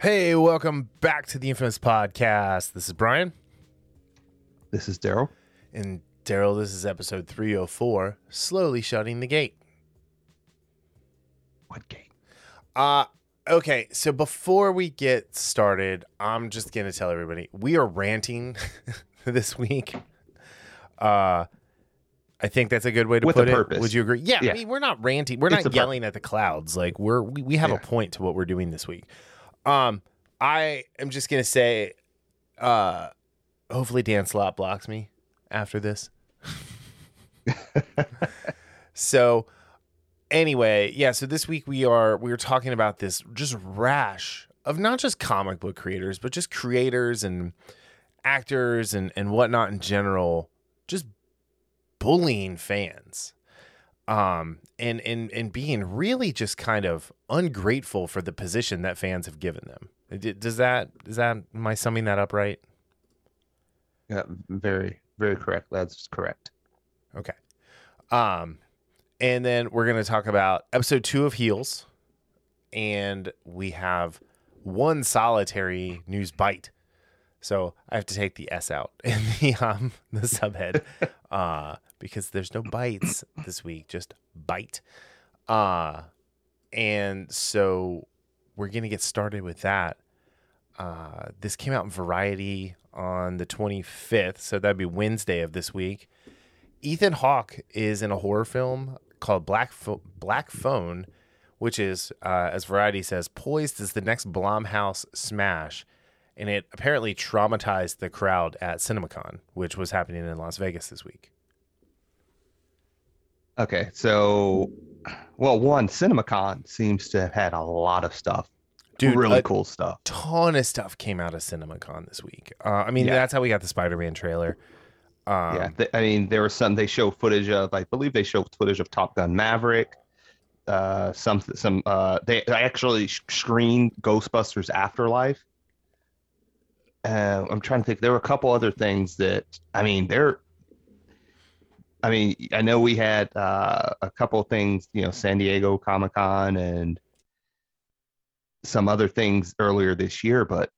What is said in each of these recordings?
Hey, welcome back to the Infamous Podcast. This is Brian. This is Daryl. And Daryl, this is episode 304 Slowly Shutting the Gate. What gate? Uh, okay, so before we get started, I'm just going to tell everybody we are ranting this week. Uh, I think that's a good way to With put it. purpose. Would you agree? Yeah, Yeah. I mean, we're not ranting. We're It's not pur- yelling at the clouds. Like we're we, we have a point to what we're doing this week. Um, I am just gonna say, uh, hopefully Dan Slott blocks me after this. so, anyway, yeah. So this week we are we are talking about this just rash of not just comic book creators, but just creators and actors and and whatnot in general, just bullying fans um and and and being really just kind of ungrateful for the position that fans have given them. Does that is that am i summing that up right? Yeah, very, very correct. That's correct. okay. Um and then we're going to talk about episode 2 of heels and we have one solitary news bite. So i have to take the s out in the um the subhead. Uh because there's no bites this week just bite. Uh and so we're gonna get started with that. Uh this came out in variety on the 25th so that'd be wednesday of this week. Ethan hawke is in a horror film called black Pho- black phone which is uh, as variety says poised as the next blumhouse smash. And it apparently traumatized the crowd at cinemacon which was happening in las vegas this week Okay, so, well, one, CinemaCon seems to have had a lot of stuff. Dude, really cool stuff. ton of stuff came out of CinemaCon this week. Uh, I mean, Yeah. that's how we got the Spider-Man trailer. Um, yeah, th- I mean, there was some. They show footage of, I believe, they show footage of Top Gun Maverick. Uh, some, some. Uh, they actually screened Ghostbusters Afterlife. Uh, I'm trying to think. There were a couple other things that, I mean, they're. I mean, I know we had uh, a couple of things, you know, San Diego Comic Con and some other things earlier this year, but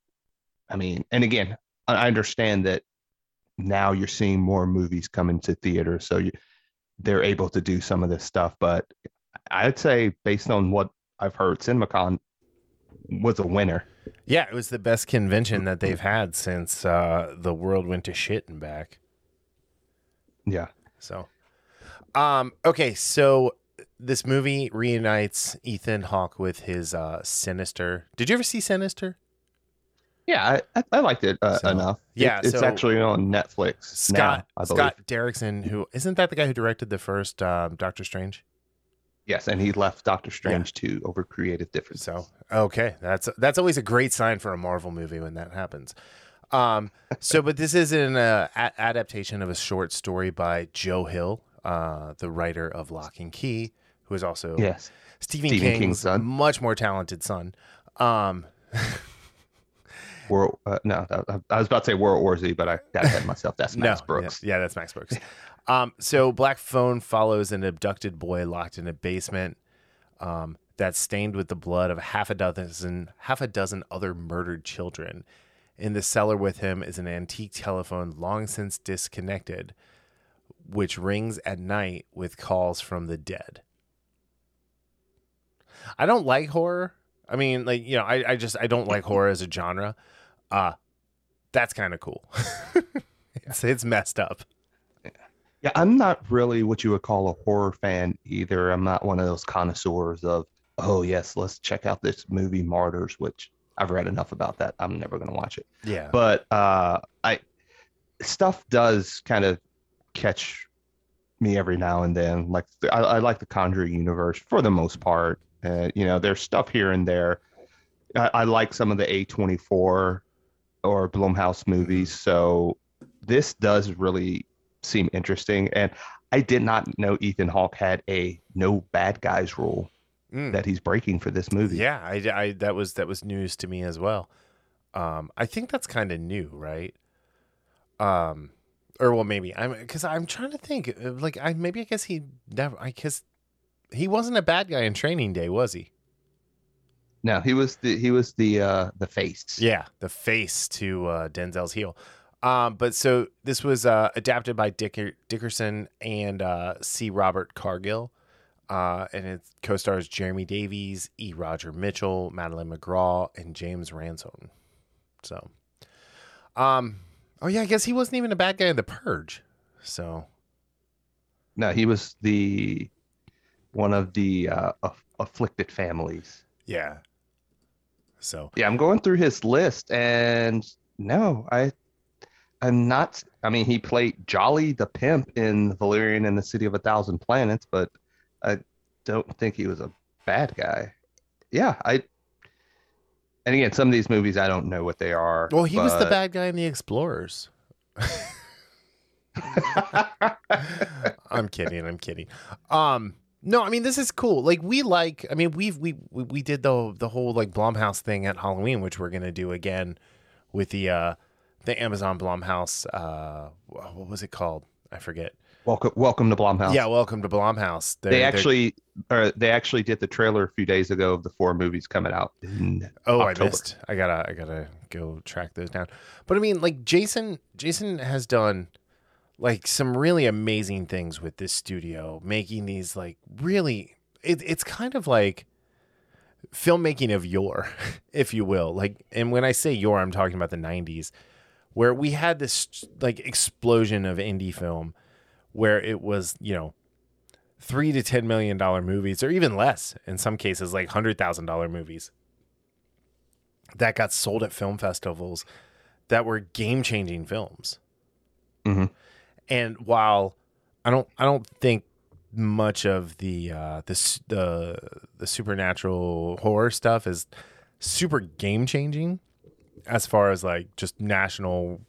I mean, and again, I understand that now you're seeing more movies come into theater, so you, they're able to do some of this stuff. But I'd say, based on what I've heard, CinemaCon was a winner. yeah, it was the best convention that they've had since uh, the world went to shit and back. Yeah. So, um, okay, so this movie reunites Ethan Hawke with his uh, Sinister. Did you ever see Sinister? Yeah, I, I, I liked it uh, So, enough. yeah, It- it's so- actually on Netflix Scott now, I. Scott Derrickson, who isn't that the guy who directed the first um, Doctor Strange? Yes, and he left Doctor Strange to over creative differences. So okay, that's that's always a great sign for a Marvel movie when that happens. Um, so, but this is an uh, a- adaptation of a short story by Joe Hill, uh, the writer of Locke and Key, who is also yes, Stephen, Stephen King's, King's son. much more talented son. Um, World. Uh, no, I, I was about to say World War Z, but I got ahead myself. That's Max no, Brooks. Yeah, yeah, that's Max Brooks. um, so Black Phone follows an abducted boy locked in a basement um, that's stained with the blood of half a dozen half a dozen other murdered children. In the cellar with him is an antique telephone long since disconnected, which rings at night with calls from the dead. I don't like horror. I mean, like, you know, I, I just I don't like horror as a genre. Uh that's kind of cool. it's it's messed up. Yeah, I'm not really what you would call a horror fan either. I'm not one of those connoisseurs of, oh yes, let's check out this movie Martyrs, which I've read enough about that. I'm never going to watch it. Yeah. But uh, I stuff does kind of catch me every now and then. Like I, I like the Conjuring universe for the most part. Uh, you know, there's stuff here and there. I, I like some of the A24 or Blumhouse movies. So this does really seem interesting. And I did not know Ethan Hawke had a no bad guys rule Mm. that he's breaking for this movie. Yeah, I, I that was that was news to me as well. Um, I think that's kind of new, right? Um, or well, maybe I'm because I'm trying to think. uh, Like, I maybe I guess he never. I guess he wasn't a bad guy in Training Day, was he? No, he was the he was the uh the face. Yeah, the face to uh, Denzel's heel. Um, but so this was uh, adapted by Dicker, Dickerson and uh, C. Robert Cargill, uh, and it co-stars Jeremy Davies, E. Roger Mitchell, Madeleine McGraw, and James Ransone. So, um, oh yeah, I guess he wasn't even a bad guy in The Purge. So, No, he was the one of the uh, aff- afflicted families. yeah. So Yeah, I'm going through his list, and no, I, I'm not. I mean, he played Jolly the pimp in Valerian and the City of a Thousand Planets, but I don't think he was a bad guy. Yeah, I. And again, some of these movies I don't know what they are. well, he was the bad guy in The Explorers. I'm kidding. I'm kidding. Um, no, I mean this is cool. Like we like. I mean we've we we, we did the the whole like Blumhouse thing at Halloween, which we're gonna do again with the uh the Amazon Blumhouse. Uh, what was it called? I forget. Welcome, welcome to Blumhouse. Yeah, welcome to Blumhouse. They're- they actually, uh, they actually did the trailer a few days ago of the four movies coming out. Oh, October. I missed. I gotta I gotta go track those down. But I mean, like Jason Jason has done like some really amazing things with this studio, making these like really it, it's kind of like filmmaking of yore, if you will. Like and when I say yore, I'm talking about the nineties, where we had this like explosion of indie film where it was, you know, three to ten million dollar movies, or even less in some cases, like hundred thousand dollar movies that got sold at film festivals that were game changing films. Mhm. And while I don't, I don't think much of the uh, the the the supernatural horror stuff is super game changing as far as like just national,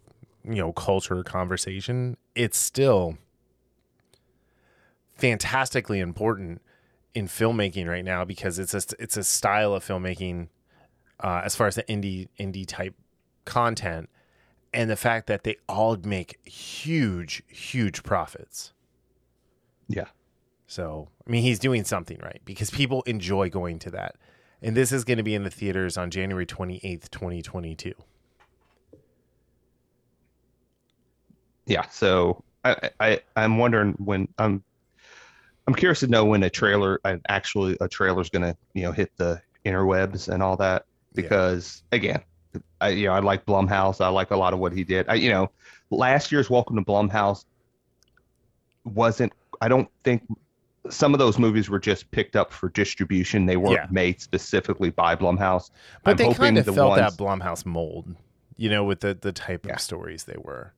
you know, culture conversation. It's still fantastically important in filmmaking right now because it's a it's a style of filmmaking uh, as far as the indie indie type content and the fact that they all make huge huge profits Yeah. so i mean he's doing something right because people enjoy going to that and this is going to be in the theaters on january 28th 2022 Yeah. So I, I, I'm wondering when I'm, I'm curious to know when a trailer, actually a trailer is gonna, you know, hit the interwebs and all that. Yeah. Because again, I, you know, I like Blumhouse. I like a lot of what he did. I, you know, last year's Welcome to Blumhouse wasn't. I don't think some of those movies were just picked up for distribution. They weren't Yeah. made specifically by Blumhouse. but I'm they kind of the felt ones- that blumhouse mold you know with the the type Yeah. of stories they were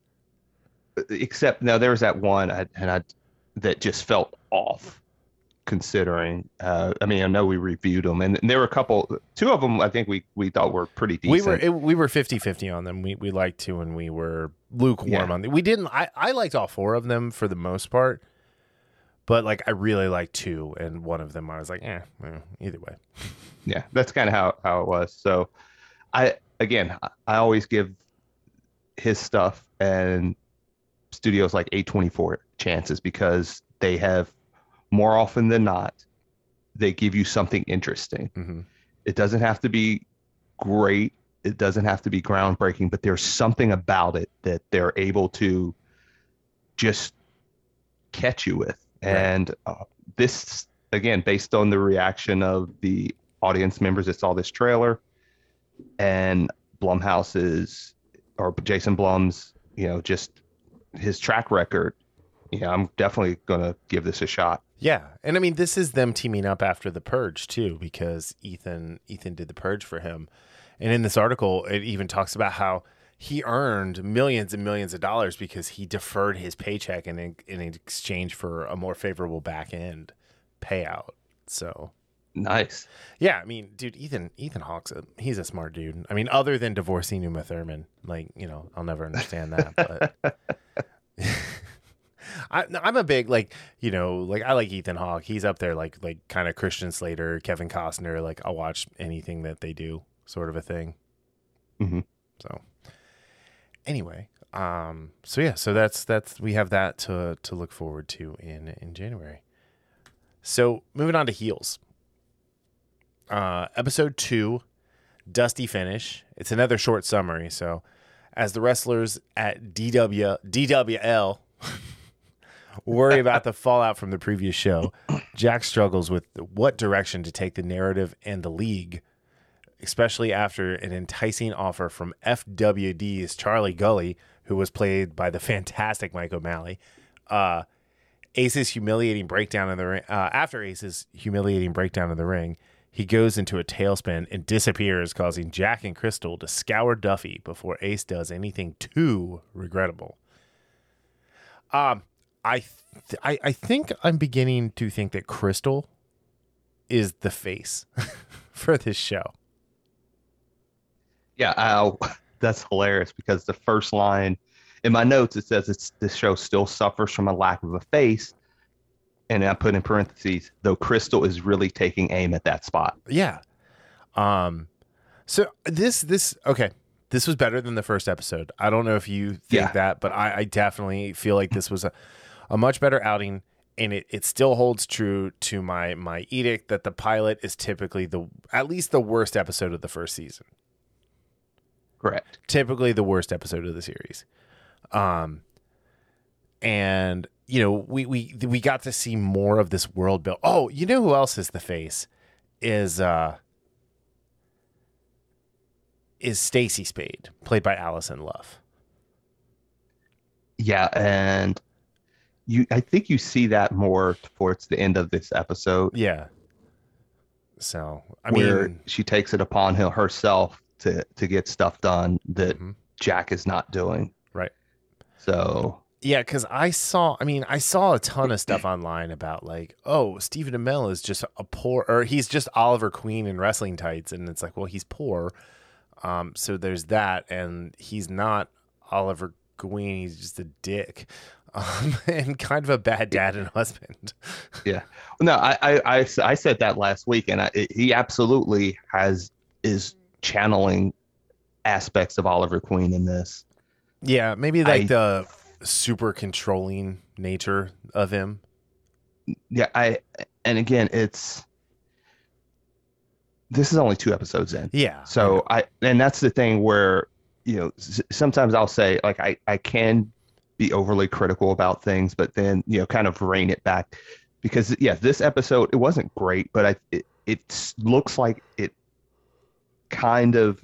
except now there was that one I, and I that just felt off considering uh I mean I know we reviewed them and, there were a couple two of them I think we we thought were pretty decent we were it, we were 50-50 on them. We we liked two and we were lukewarm Yeah. on them we didn't I, I liked all four of them for the most part but like i really liked two and one of them. I was like eh, eh, either way. Yeah that's kind of how how it was. So I again I, I always give his stuff and studios like A24 chances because they have more often than not they give you something interesting hmm It doesn't have to be great. It doesn't have to be groundbreaking, but there's something about it that they're able to just catch you with. And uh, this, again, based on the reaction of the audience members that saw this trailer and Blumhouse's or Jason Blum's, you know, just his track record, yeah, I'm definitely going to give this a shot. yeah and i mean this is them teaming up after the purge too because ethan ethan did the purge for him and in this article it even talks about how he earned millions and millions of dollars because he deferred his paycheck in, in exchange for a more favorable back end payout so Nice. Yeah, I mean, dude, Ethan Ethan Hawke's a, he's a smart dude. I mean, other than divorcing Uma Thurman, like you know, I'll never understand that. But I, I'm a big like you know, like I like Ethan Hawke. He's up there, like like kind of Christian Slater, Kevin Costner. Like I'll watch anything that they do, sort of a thing. Mhm. So anyway, um, so yeah, so that's that's we have that to to look forward to in in January. So moving on to heels. Uh, episode two, Dusty Finish. It's another short summary. So, as the wrestlers at DW, DWL worry about the fallout from the previous show, Jack struggles with what direction to take the narrative and the league, especially after an enticing offer from FWD's Charlie Gully, who was played by the fantastic Mike O'Malley. Uh, Ace's humiliating breakdown in the ring. Uh, after Ace's humiliating breakdown in the ring, he goes into a tailspin and disappears, causing Jack and Crystal to scour Duffy before Ace does anything too regrettable. Um, I, th- I, I think I'm beginning to think that Crystal is the face for this show. Yeah, I'll, that's hilarious because the first line in my notes it says it's this show still suffers from a lack of a face, and I put in parentheses though Crystal is really taking aim at that spot. Yeah. Um. So this this okay. This was better than the first episode. I don't know if you think Yeah. that, but I, I definitely feel like this was a, a much better outing, and it, it still holds true to my my edict that the pilot is typically the at least the worst episode of the first season. Correct. typically the worst episode of the series. Um, and you know, we we we got to see more of this world build. Oh, you know who else is the face? Is uh is Staci Spade, played by Alison Luff. Yeah, and you I think you see that more towards the end of this episode Yeah. So I where mean, she takes it upon her herself to to get stuff done that Mhm. Jack is not doing. Right. So Yeah, because I saw. I mean, I saw a ton of stuff online about like, oh, Stephen Amell is just a poor, or he's just Oliver Queen in wrestling tights, and it's like, well, he's poor. Um, so there's that, and he's not Oliver Queen. He's just a dick, um, and kind of a bad dad and husband. Yeah. No, I I said that last week, and I, he absolutely has is channeling aspects of Oliver Queen in this. yeah, maybe like I- the super controlling nature of him. Yeah, I, and again, it's this is only two episodes in, Yeah. so I, and that's the thing where you know sometimes I'll say like I, I can be overly critical about things, but then you know kind of rein it back because yeah, this episode it wasn't great, but I it, it looks like it kind of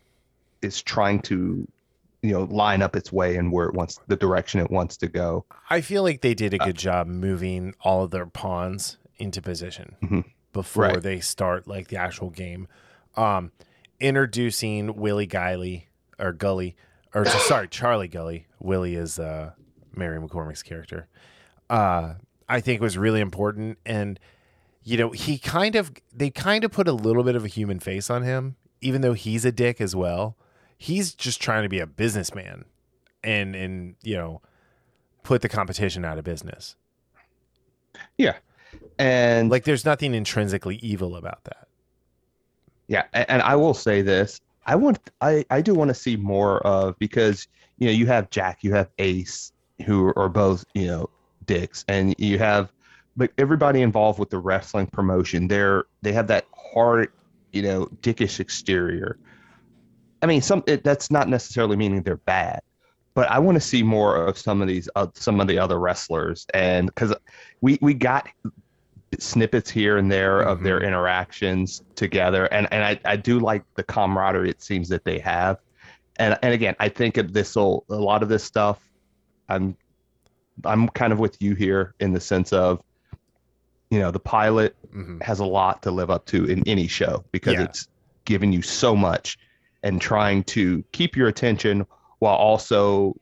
is trying to you know line up its way and where it wants the direction it wants to go. I feel like they did a Uh, good job moving all of their pawns into position Mhm. before Right. they start like the actual game. Um, introducing Willie Guiley or Gully, or sorry, Charlie Gully. Willie is uh, Mary McCormack's character. Uh, I think was really important, and you know he kind of they kind of put a little bit of a human face on him, even though he's a dick as well. He's just trying to be a businessman, and and you know put the competition out of business. Yeah. And Like there's nothing intrinsically evil about that. Yeah, and I will say this. I want I I do want to see more of because you know, you have Jack, you have Ace who are both, you know, dicks and you have but everybody involved with the wrestling promotion, they're they have that hard, you know, dickish exterior. I mean, some it, that's not necessarily meaning they're bad, but I want to see more of some of these uh, some of the other wrestlers. And because we we got snippets here and there of their interactions together. And and I, I do like the camaraderie it seems that they have. And and again I think of this will a lot of this stuff I'm I'm kind of with you here in the sense of you know the pilot hmm has a lot to live up to in any show because Yeah. it's giving you so much and trying to keep your attention while also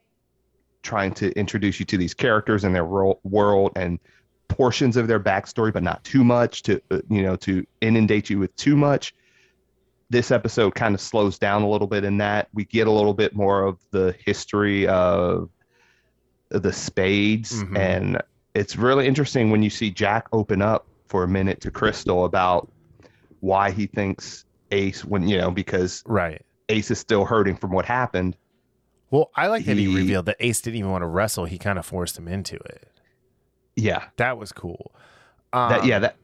trying to introduce you to these characters and their ro- world and portions of their backstory but not too much to uh, you know to inundate you with too much this episode kind of slows down a little bit in that we get a little bit more of the history of the spades Mhm. and it's really interesting when you see Jack open up for a minute to Crystal about why he thinks Ace when you know because Right. Ace is still hurting from what happened. Well, I like that he He- revealed that Ace didn't even want to wrestle. He kind of forced him into it. Yeah, That was cool. Um, that yeah that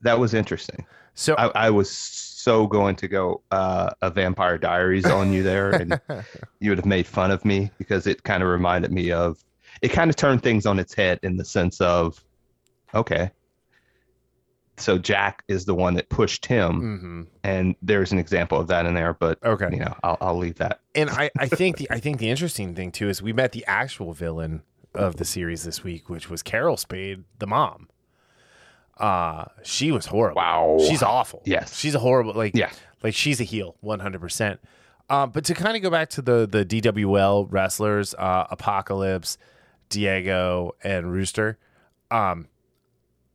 that was interesting. So I, I was so going to go uh, a Vampire Diaries on you there, and you would have made fun of me because it kind of reminded me of. It kind of turned things on its head in the sense of, okay, so Jack is the one that pushed him, mhm. and there's an example of that in there. But okay. you know, I'll, I'll leave that. and I, I think the I think the interesting thing too is we met the actual villain of the series this week, which was Carol Spade, the mom. Uh she was horrible. Wow. She's awful. Yes. She's a horrible like Yeah. like she's a heel 100%. Um but to kind of go back to the the DWL wrestlers, uh Apocalypse, Diego and Rooster. Um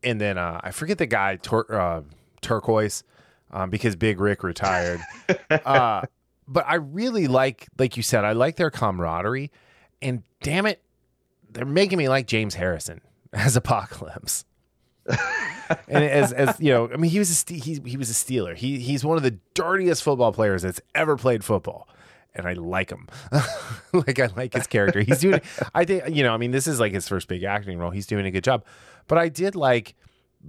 and then uh I forget the guy Tur- uh, Turquoise um because Big Rick retired. uh but I really like, like you said, I like their camaraderie, and damn it, they're making me like James Harrison as Apocalypse. and as as you know, I mean, he was a he, he was a Steeler. He he's one of the dirtiest football players that's ever played football, and I like him. like I like his character. He's doing. I think you know. I mean, this is like his first big acting role. He's doing a good job. But I did like,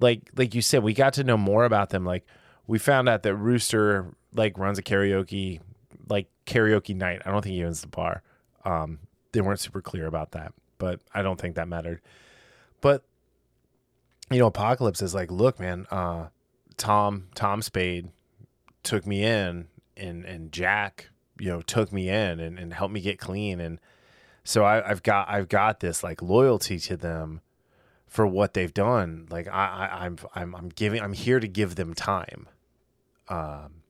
like like you said, we got to know more about them. Like we found out that Rooster like runs a karaoke like karaoke night. I don't think he owns the bar. Um, they weren't super clear about that, but I don't think that mattered. But you know, Apocalypse is like, look, man, uh, Tom Tom Spade took me in, and and Jack, you know, took me in and, and helped me get clean, and so I, I've got I've got this like loyalty to them for what they've done. Like I, I I'm I'm I'm giving I'm here to give them time. Um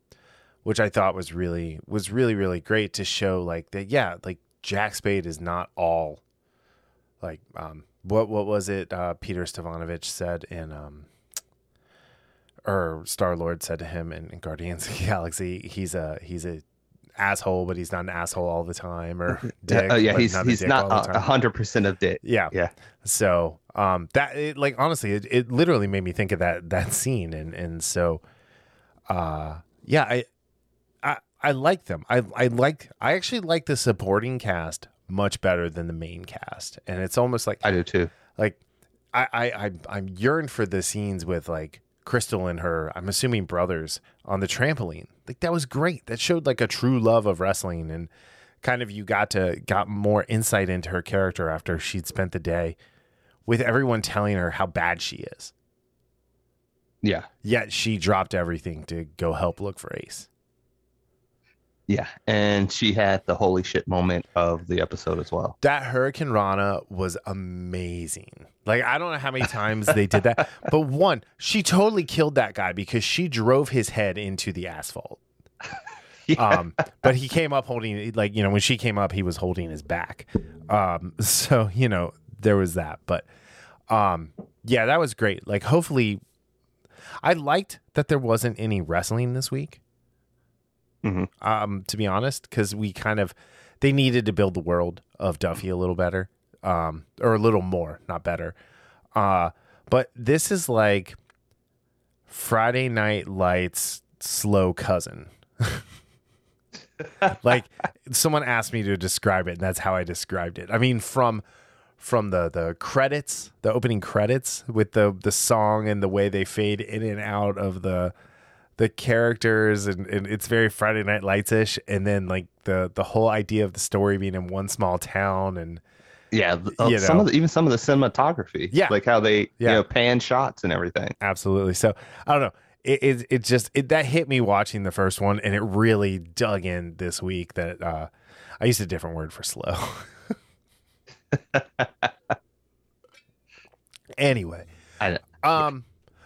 which I thought was really was really really great to show like that yeah like Jack Spade is not all like um what what was it uh Peter Stavanovich said in um or Star Lord said to him in, in Guardians of the Galaxy he's a he's a asshole but he's not an asshole all the time or dick uh, yeah, he's a he's not a hundred percent of dick. yeah Yeah, so um that it, like honestly it, it literally made me think of that that scene and and so uh yeah I I I like them. I I like I actually like the supporting cast much better than the main cast. And it's almost like I do too. like I I I I'm yearned for the scenes with like Crystal and her I'm assuming brothers on the trampoline. Like that was great. That showed like a true love of wrestling and kind of you got to got more insight into her character after she'd spent the day with everyone telling her how bad she is. Yeah, Yet she dropped everything to go help look for Ace. yeah, and she had the holy shit moment of the episode as well. That Hurricanrana was amazing. Like I don't know how many times they did that, but one, she totally killed that guy because she drove his head into the asphalt. Um, but he came up holding like you know when she came up, he was holding his back. Um, so you know there was that, but um, yeah, that was great. Like hopefully, I liked that there wasn't any wrestling this week. Mhm. Um, to be honest, because we kind of they needed to build the world of Duffy a little better, um, or a little more, not better. Uh, but this is like Friday Night Lights slow cousin. like someone asked me to describe it, and that's how I described it. I mean, from from the the credits, the opening credits with the the song and the way they fade in and out of the the characters and, and it's very Friday Night Lights ish, and then like the the whole idea of the story being in one small town and Yeah, uh, some know. of the, even some of the cinematography. Yeah. like how they Yeah. you know pan shots and everything. absolutely. So I don't know. It it, it just it, that hit me watching the first one, and it really dug in this week. That uh, I used a different word for slow. anyway, I um,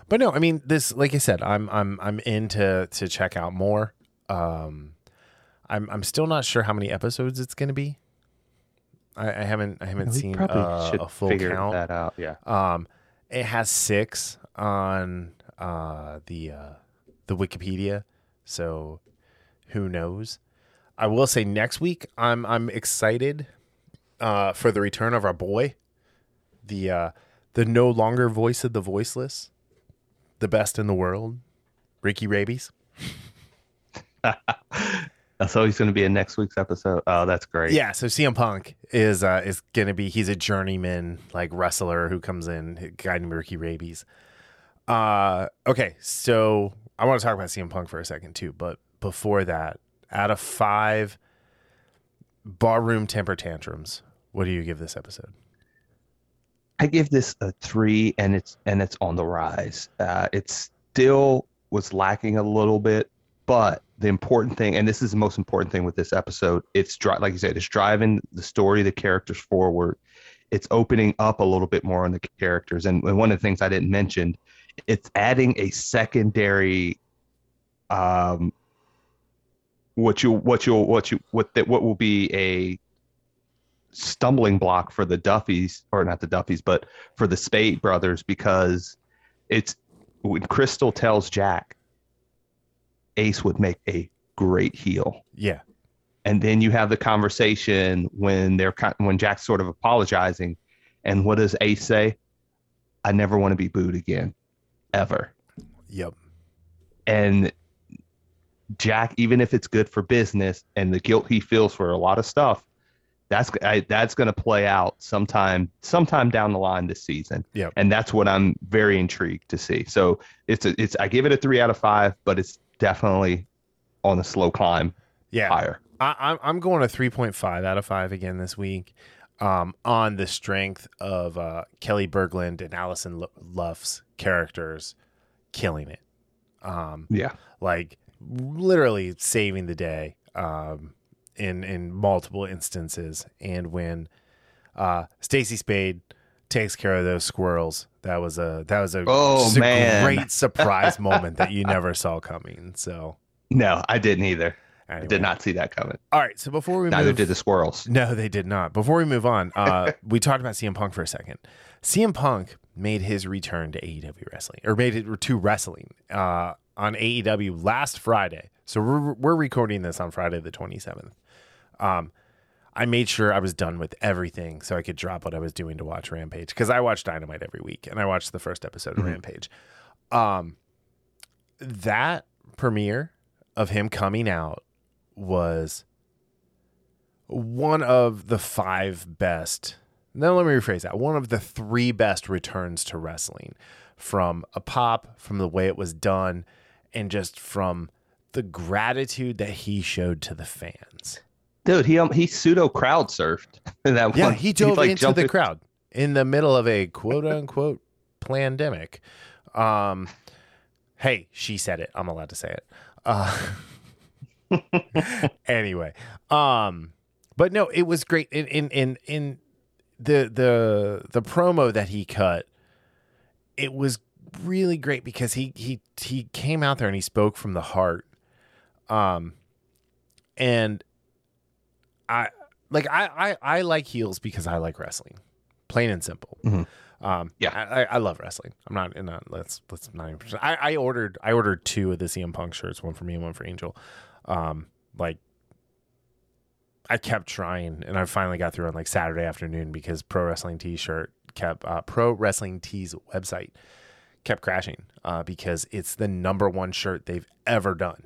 but no, I mean this. Like I said, I'm I'm I'm in to to check out more. Um, I'm I'm still not sure how many episodes it's going to be. I, I haven't I haven't we seen uh, a full figure count. that out. Yeah, Um, it has six on uh, the uh, the Wikipedia, so who knows? I will say next week I'm I'm excited uh, for the return of our boy, the uh, the no longer voice of the voiceless, the best in the world, Ricky Rabies. so he's going to be in next week's episode. Oh, that's great. Yeah, so CM Punk is uh, is gonna be he's a journeyman like wrestler who comes in, guiding Ricky Rabies. Uh, okay, so I want to talk about CM Punk for a second too, but before that, out of five barroom temper tantrums, what do you give this episode? I give this a three, and it's and it's on the rise. Uh, it still was lacking a little bit, but the important thing, and this is the most important thing with this episode, it's dri- like you said, it's driving the story, the characters forward. It's opening up a little bit more on the characters, and, and one of the things I didn't mention, it's adding a secondary, um, what you what you what you what that what will be a stumbling block for the Duffys, or not the Duffys, but for the Spade brothers, because it's when Crystal tells Jack, Ace would make a great heel. Yeah. And then you have the conversation when they're when Jack's sort of apologizing, and what does Ace say? I never want to be booed again, ever. Yep. And Jack, even if it's good for business and the guilt he feels for a lot of stuff, that's I, that's going to play out sometime sometime down the line this season. Yeah, and that's what I'm very intrigued to see. So it's a, it's I give it a three out of five, but it's definitely on a slow climb. Yeah, higher. I, I'm going a three point five out of five again this week. Um, on the strength of uh, Kelli Berglund and Alison Luff's characters killing it. Um, yeah, like literally saving the day. Um, in in multiple instances. And when uh, Staci Spade takes care of those squirrels, that was a that was a, oh, man. Great surprise moment that you never saw coming. So no, I didn't either. Anyway. I did not see that coming. All right, so before we neither move, did the squirrels. No, they did not. Before we move on, uh, we talked about CM Punk for a second. CM Punk made his return to AEW wrestling, or made it to wrestling uh, on AEW last Friday. So we're we're recording this on Friday the twenty seventh. Um, I made sure I was done with everything so I could drop what I was doing to watch Rampage because I watch Dynamite every week and I watched the first episode of mm-hmm. Rampage. Um, that premiere of him coming out was one of the five best. Now let me rephrase that. One of the three best returns to wrestling from a pop, from the way it was done, and just from the gratitude that he showed to the fans. Dude, he um, he pseudo crowd surfed in that yeah, one. he dove he, like, into the in. crowd in the middle of a quote unquote pandemic. Um, hey, she said it. I'm allowed to say it. Uh, anyway, um, but no, it was great. In in in in the the the promo that he cut, it was really great because he he he came out there and he spoke from the heart. Um, and I like I, I I like heels because I like wrestling, plain and simple. Mm-hmm. Um, yeah, I, I love wrestling. I'm not in a let's let's not. Even, I I ordered I ordered two of the CM Punk shirts, one for me and one for Angel. Um, like I kept trying, and I finally got through on like Saturday afternoon because Pro Wrestling T-shirt kept uh, Pro Wrestling Tees website kept crashing uh, because it's the number one shirt they've ever done,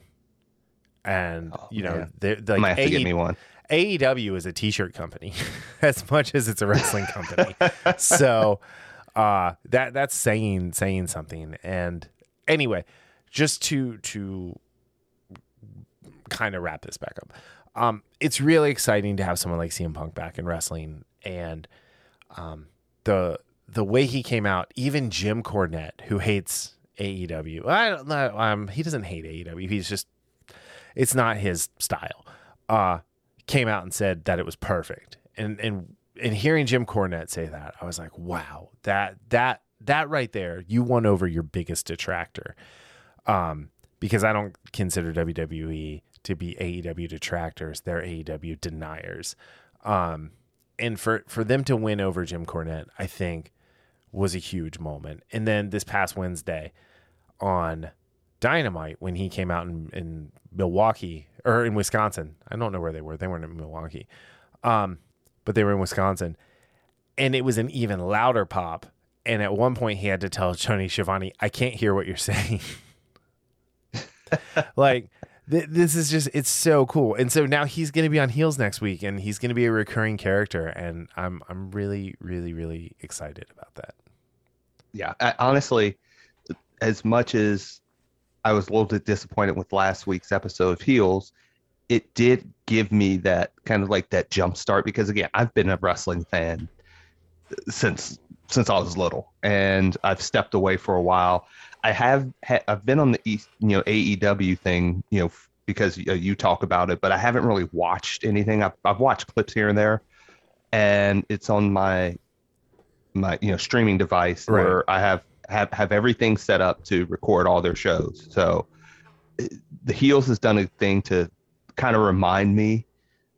and oh, you know they like might have to get me one. AEW is a t-shirt company as much as it's a wrestling company. so uh, that that's saying saying something. And anyway, just to to kind of wrap this back up. Um, it's really exciting to have someone like CM Punk back in wrestling and um, the the way he came out, even Jim Cornette, who hates AEW, I don't know, um, he doesn't hate AEW. He's just it's not his style. Uh, came out and said that it was perfect. And and and hearing Jim Cornette say that, I was like, wow, that that that right there, you won over your biggest detractor. Um, because I don't consider WWE to be AEW detractors; they're AEW deniers. Um, and for for them to win over Jim Cornette, I think was a huge moment. And then this past Wednesday on Dynamite, when he came out in, in Milwaukee or in Wisconsin. I don't know where they were. They weren't in Milwaukee, um, but they were in Wisconsin, and it was an even louder pop. And at one point, he had to tell Tony Schiavone, "I can't hear what you're saying." like th- this is just it's so cool. And so now he's going to be on Heels next week, and he's going to be a recurring character, and I'm I'm really really really excited about that. Yeah, I, honestly, as much as I was a little bit disappointed with last week's episode of Heels, it did give me that kind of like that jump start because again, I've been a wrestling fan since since I was little, and I've stepped away for a while. I have ha- I've been on the East, you know AEW thing, you know, f- because you, you talk about it, but I haven't really watched anything. I've I've watched clips here and there, and it's on my my you know streaming device Right. where I have have have everything set up to record all their shows. So the heels has done a thing to kind of remind me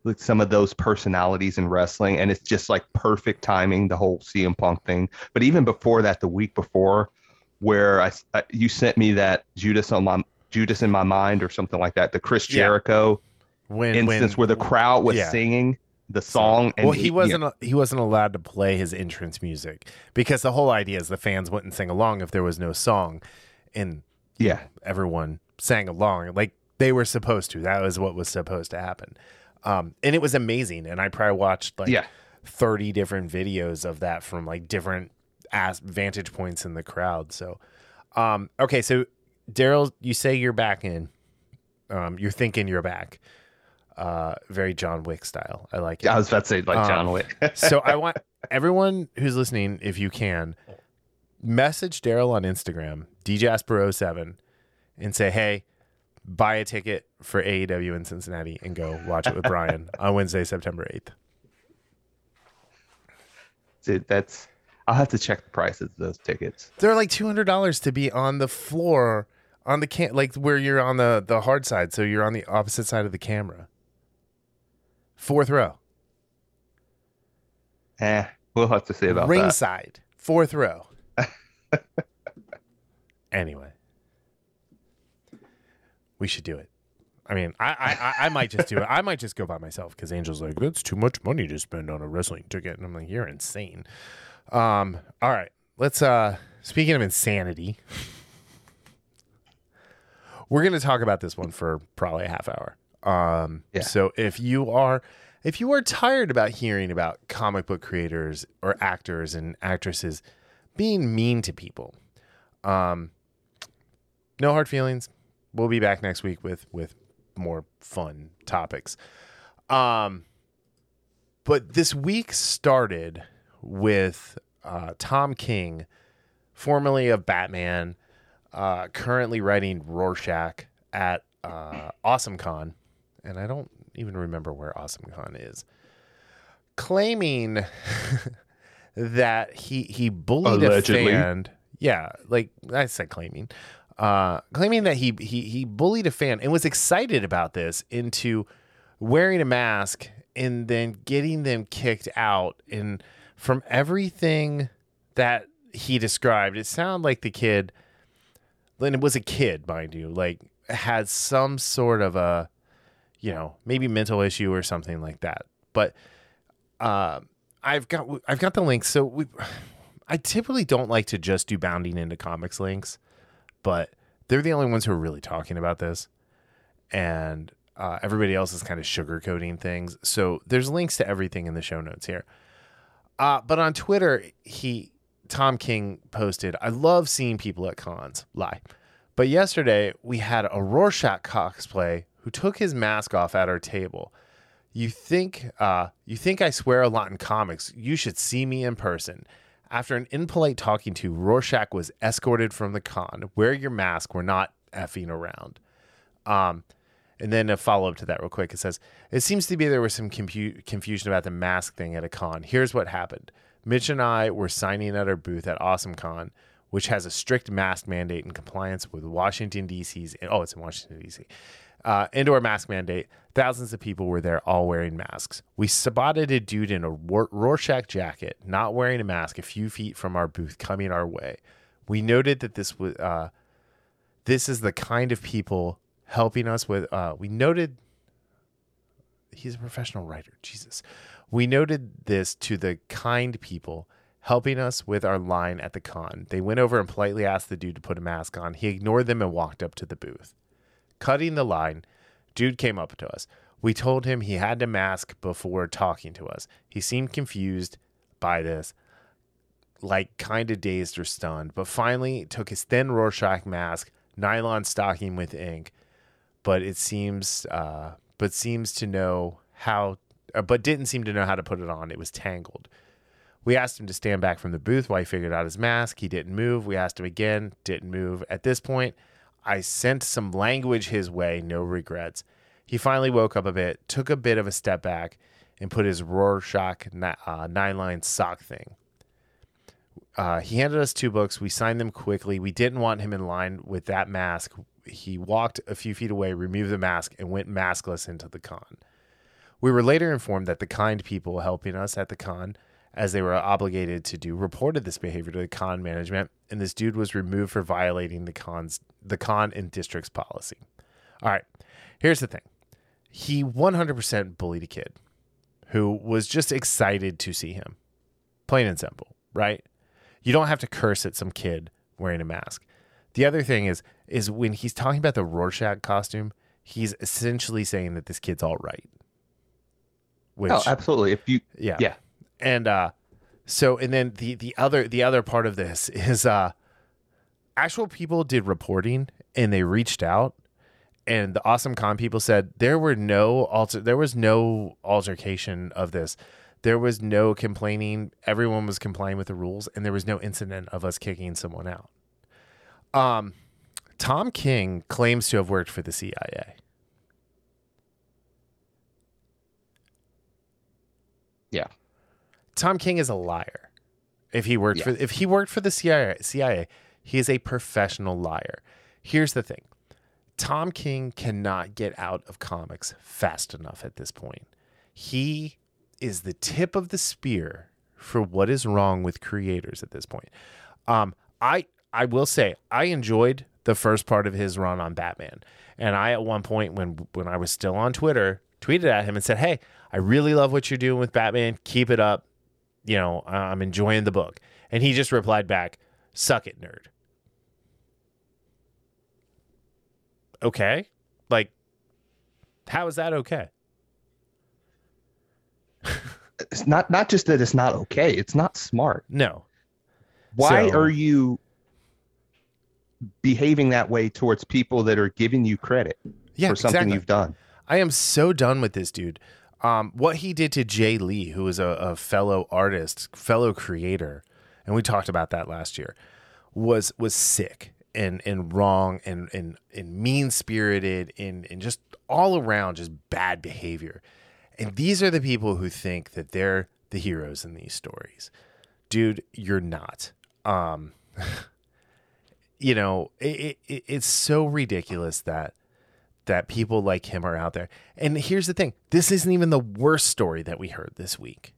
like some of those personalities in wrestling and it's just like perfect timing the whole CM Punk thing but even before that the week before where I, I- uh, you sent me that Judas on my Judas in my mind or something like that the Chris Yeah. Jericho When instance when, where the crowd was yeah. singing the song and well, he wasn't he wasn't allowed to play his entrance music because the whole idea is the fans wouldn't sing along if there was no song, and yeah everyone sang along like they were supposed to. That was what was supposed to happen, um, and it was amazing. And I probably watched like yeah thirty different videos of that from like different as vantage points in the crowd. So, um, okay, so Daryl, you say you're back in. Um, you're thinking you're back. Uh, very John Wick style. I like it. I was about to say like Um, John Wick so I want everyone who's listening, if you can, message Daryl on Instagram, DJasper07, and say, hey, buy a ticket for AEW in Cincinnati and go watch it with Brian on Wednesday, September 8th. Dude, that's I'll have to check the prices of those tickets They're like $200 to be on the floor on the can like where you're on the the hard side, so you're on the opposite side of the camera. Fourth row. eh we'll have to see about that ringside, fourth row. anyway, we should do it. I mean, I, I, I- I might just do it. I might just go by myself because Angel's like, that's too much money to spend on a wrestling ticket, and I'm like, you're insane. Um, all right, let's. uh Speaking of insanity, we're gonna talk about this one for probably a half hour. Um, Yeah. so if you are if you are tired about hearing about comic book creators or actors and actresses being mean to people, um, no hard feelings. We'll be back next week with with more fun topics. Um, but this week started with uh, Tom King, formerly of Batman, uh, currently writing Rorschach at uh, AwesomeCon, and I don't even remember where AwesomeCon is, claiming that he he bullied Allegedly. a fan. Yeah, like I said, claiming, uh, claiming that he he he bullied a fan and was excited about this into wearing a mask and then getting them kicked out. And from everything that he described, it sounded like the kid, and it was a kid, mind you, like had some sort of a, you know, maybe mental issue or something like that. But uh, I've got I've got the links. So we, I typically don't like to just do bounding into comics links, but they're the only ones who are really talking about this, and uh, everybody else is kind of sugarcoating things. So there's links to everything in the show notes here. Uh, but on Twitter, he Tom King posted, "I love seeing people at cons lie." But yesterday we had a Rorschach cosplay who took his mask off at our table. You think uh, you think I swear a lot in comics? You should see me in person. After an impolite talking to, Rorschach was escorted from the con. Wear your mask. We're not effing around. Um, and then a follow up to that, real quick. It says it seems to be there was some confu- confusion about the mask thing at a con. Here's what happened: Mitch and I were signing at our booth at Awesome Con, which has a strict mask mandate in compliance with Washington D.C.'s. Oh, it's in Washington D.C. Uh, indoor mask mandate. Thousands of people were there, all wearing masks. We spotted a dude in a Ror- Rorschach jacket, not wearing a mask, a few feet from our booth, coming our way. We noted that this was uh, this is the kind of people helping us with. Uh, we noted he's a professional writer. Jesus, we noted this to the kind people helping us with our line at the con. They went over and politely asked the dude to put a mask on. He ignored them and walked up to the booth. Cutting the line, dude came up to us. We told him he had to mask before talking to us. He seemed confused by this. like kind of dazed or stunned, but finally took his thin Rorschach mask, nylon stocking with ink, but it seems, uh, but seems to know how, uh, but didn't seem to know how to put it on. It was tangled. We asked him to stand back from the booth while he figured out his mask. He didn't move. We asked him again, didn't move. At this point, I sent some language his way, no regrets. He finally woke up a bit, took a bit of a step back, and put his Rorschach uh, nine line sock thing. Uh, he handed us two books. We signed them quickly. We didn't want him in line with that mask. He walked a few feet away, removed the mask, and went maskless into the con. We were later informed that the kind people helping us at the con, as they were obligated to do, reported this behavior to the con management, and this dude was removed for violating the con's the con and district's policy. All right, here's the thing: he 100% bullied a kid who was just excited to see him, plain and simple, right? You don't have to curse at some kid wearing a mask. The other thing is is when he's talking about the Rorschach costume, he's essentially saying that this kid's all right. Oh, Which, Oh, absolutely. If you, yeah. yeah. And uh so and then the the other the other part of this is uh actual people did reporting and they reached out and the awesome con people said there were no alter there was no altercation of this. There was no complaining. Everyone was complying with the rules and there was no incident of us kicking someone out. Um Tom King claims to have worked for the CIA. Yeah. Tom King is a liar. If he worked Yeah. for if he worked for the CIA, CIA, he is a professional liar. Here's the thing. Tom King cannot get out of comics fast enough at this point. He is the tip of the spear for what is wrong with creators at this point. Um, I I will say I enjoyed the first part of his run on Batman, and I at one point when when I was still on Twitter tweeted at him and said, "Hey, I really love what you're doing with Batman. Keep it up. You know, I'm enjoying the book." And he just replied back, "Suck it, nerd." Okay, like, how is that okay? It's not not just that it's not okay. It's not smart. No, Why So- are you behaving that way towards people that are giving you credit yeah, for something exactly. you've done? I am so done with this dude. Um, what he did to Jay Lee, who is a, a fellow artist, fellow creator, and we talked about that last year, was was sick and and wrong and and and mean spirited and and just all around just bad behavior. And these are the people who think that they're the heroes in these stories. Dude, you're not. Um, you know, it, it, it's so ridiculous that that people like him are out there. And here's the thing: this isn't even the worst story that we heard this week.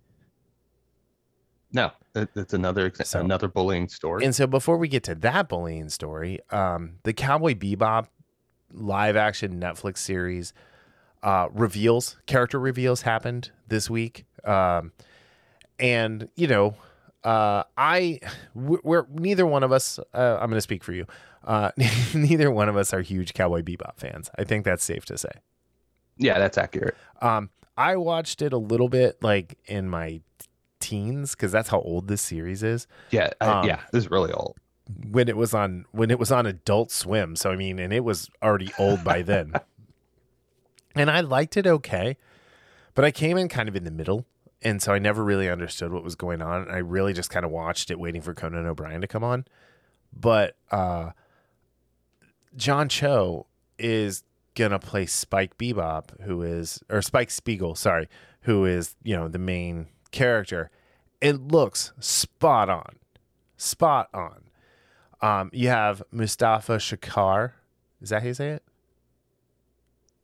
No, it's another So- another bullying story. And so, before we get to that bullying story, um, the Cowboy Bebop live action Netflix series uh, reveals character reveals happened this week, um, and you know, uh, I we're, we're neither one of us. Uh, I'm going to speak for you. Uh, neither one of us are huge Cowboy Bebop fans. I think that's safe to say. yeah, that's accurate. Um, I watched it a little bit like in my teens because that's how old this series is. Yeah, I, Um, yeah, this is really old. when it was on when it was on Adult Swim. So I mean, and it was already old by then. and I liked it okay, but I came in kind of in the middle, and so I never really understood what was going on. I really just kind of watched it, waiting for Conan O'Brien to come on. But uh, John Cho is gonna play Spike Bebop, who is or Spike Spiegel, sorry, who is you know the main character. It looks spot on, spot on. Um, you have Mustafa Shakir. Is that how you say it?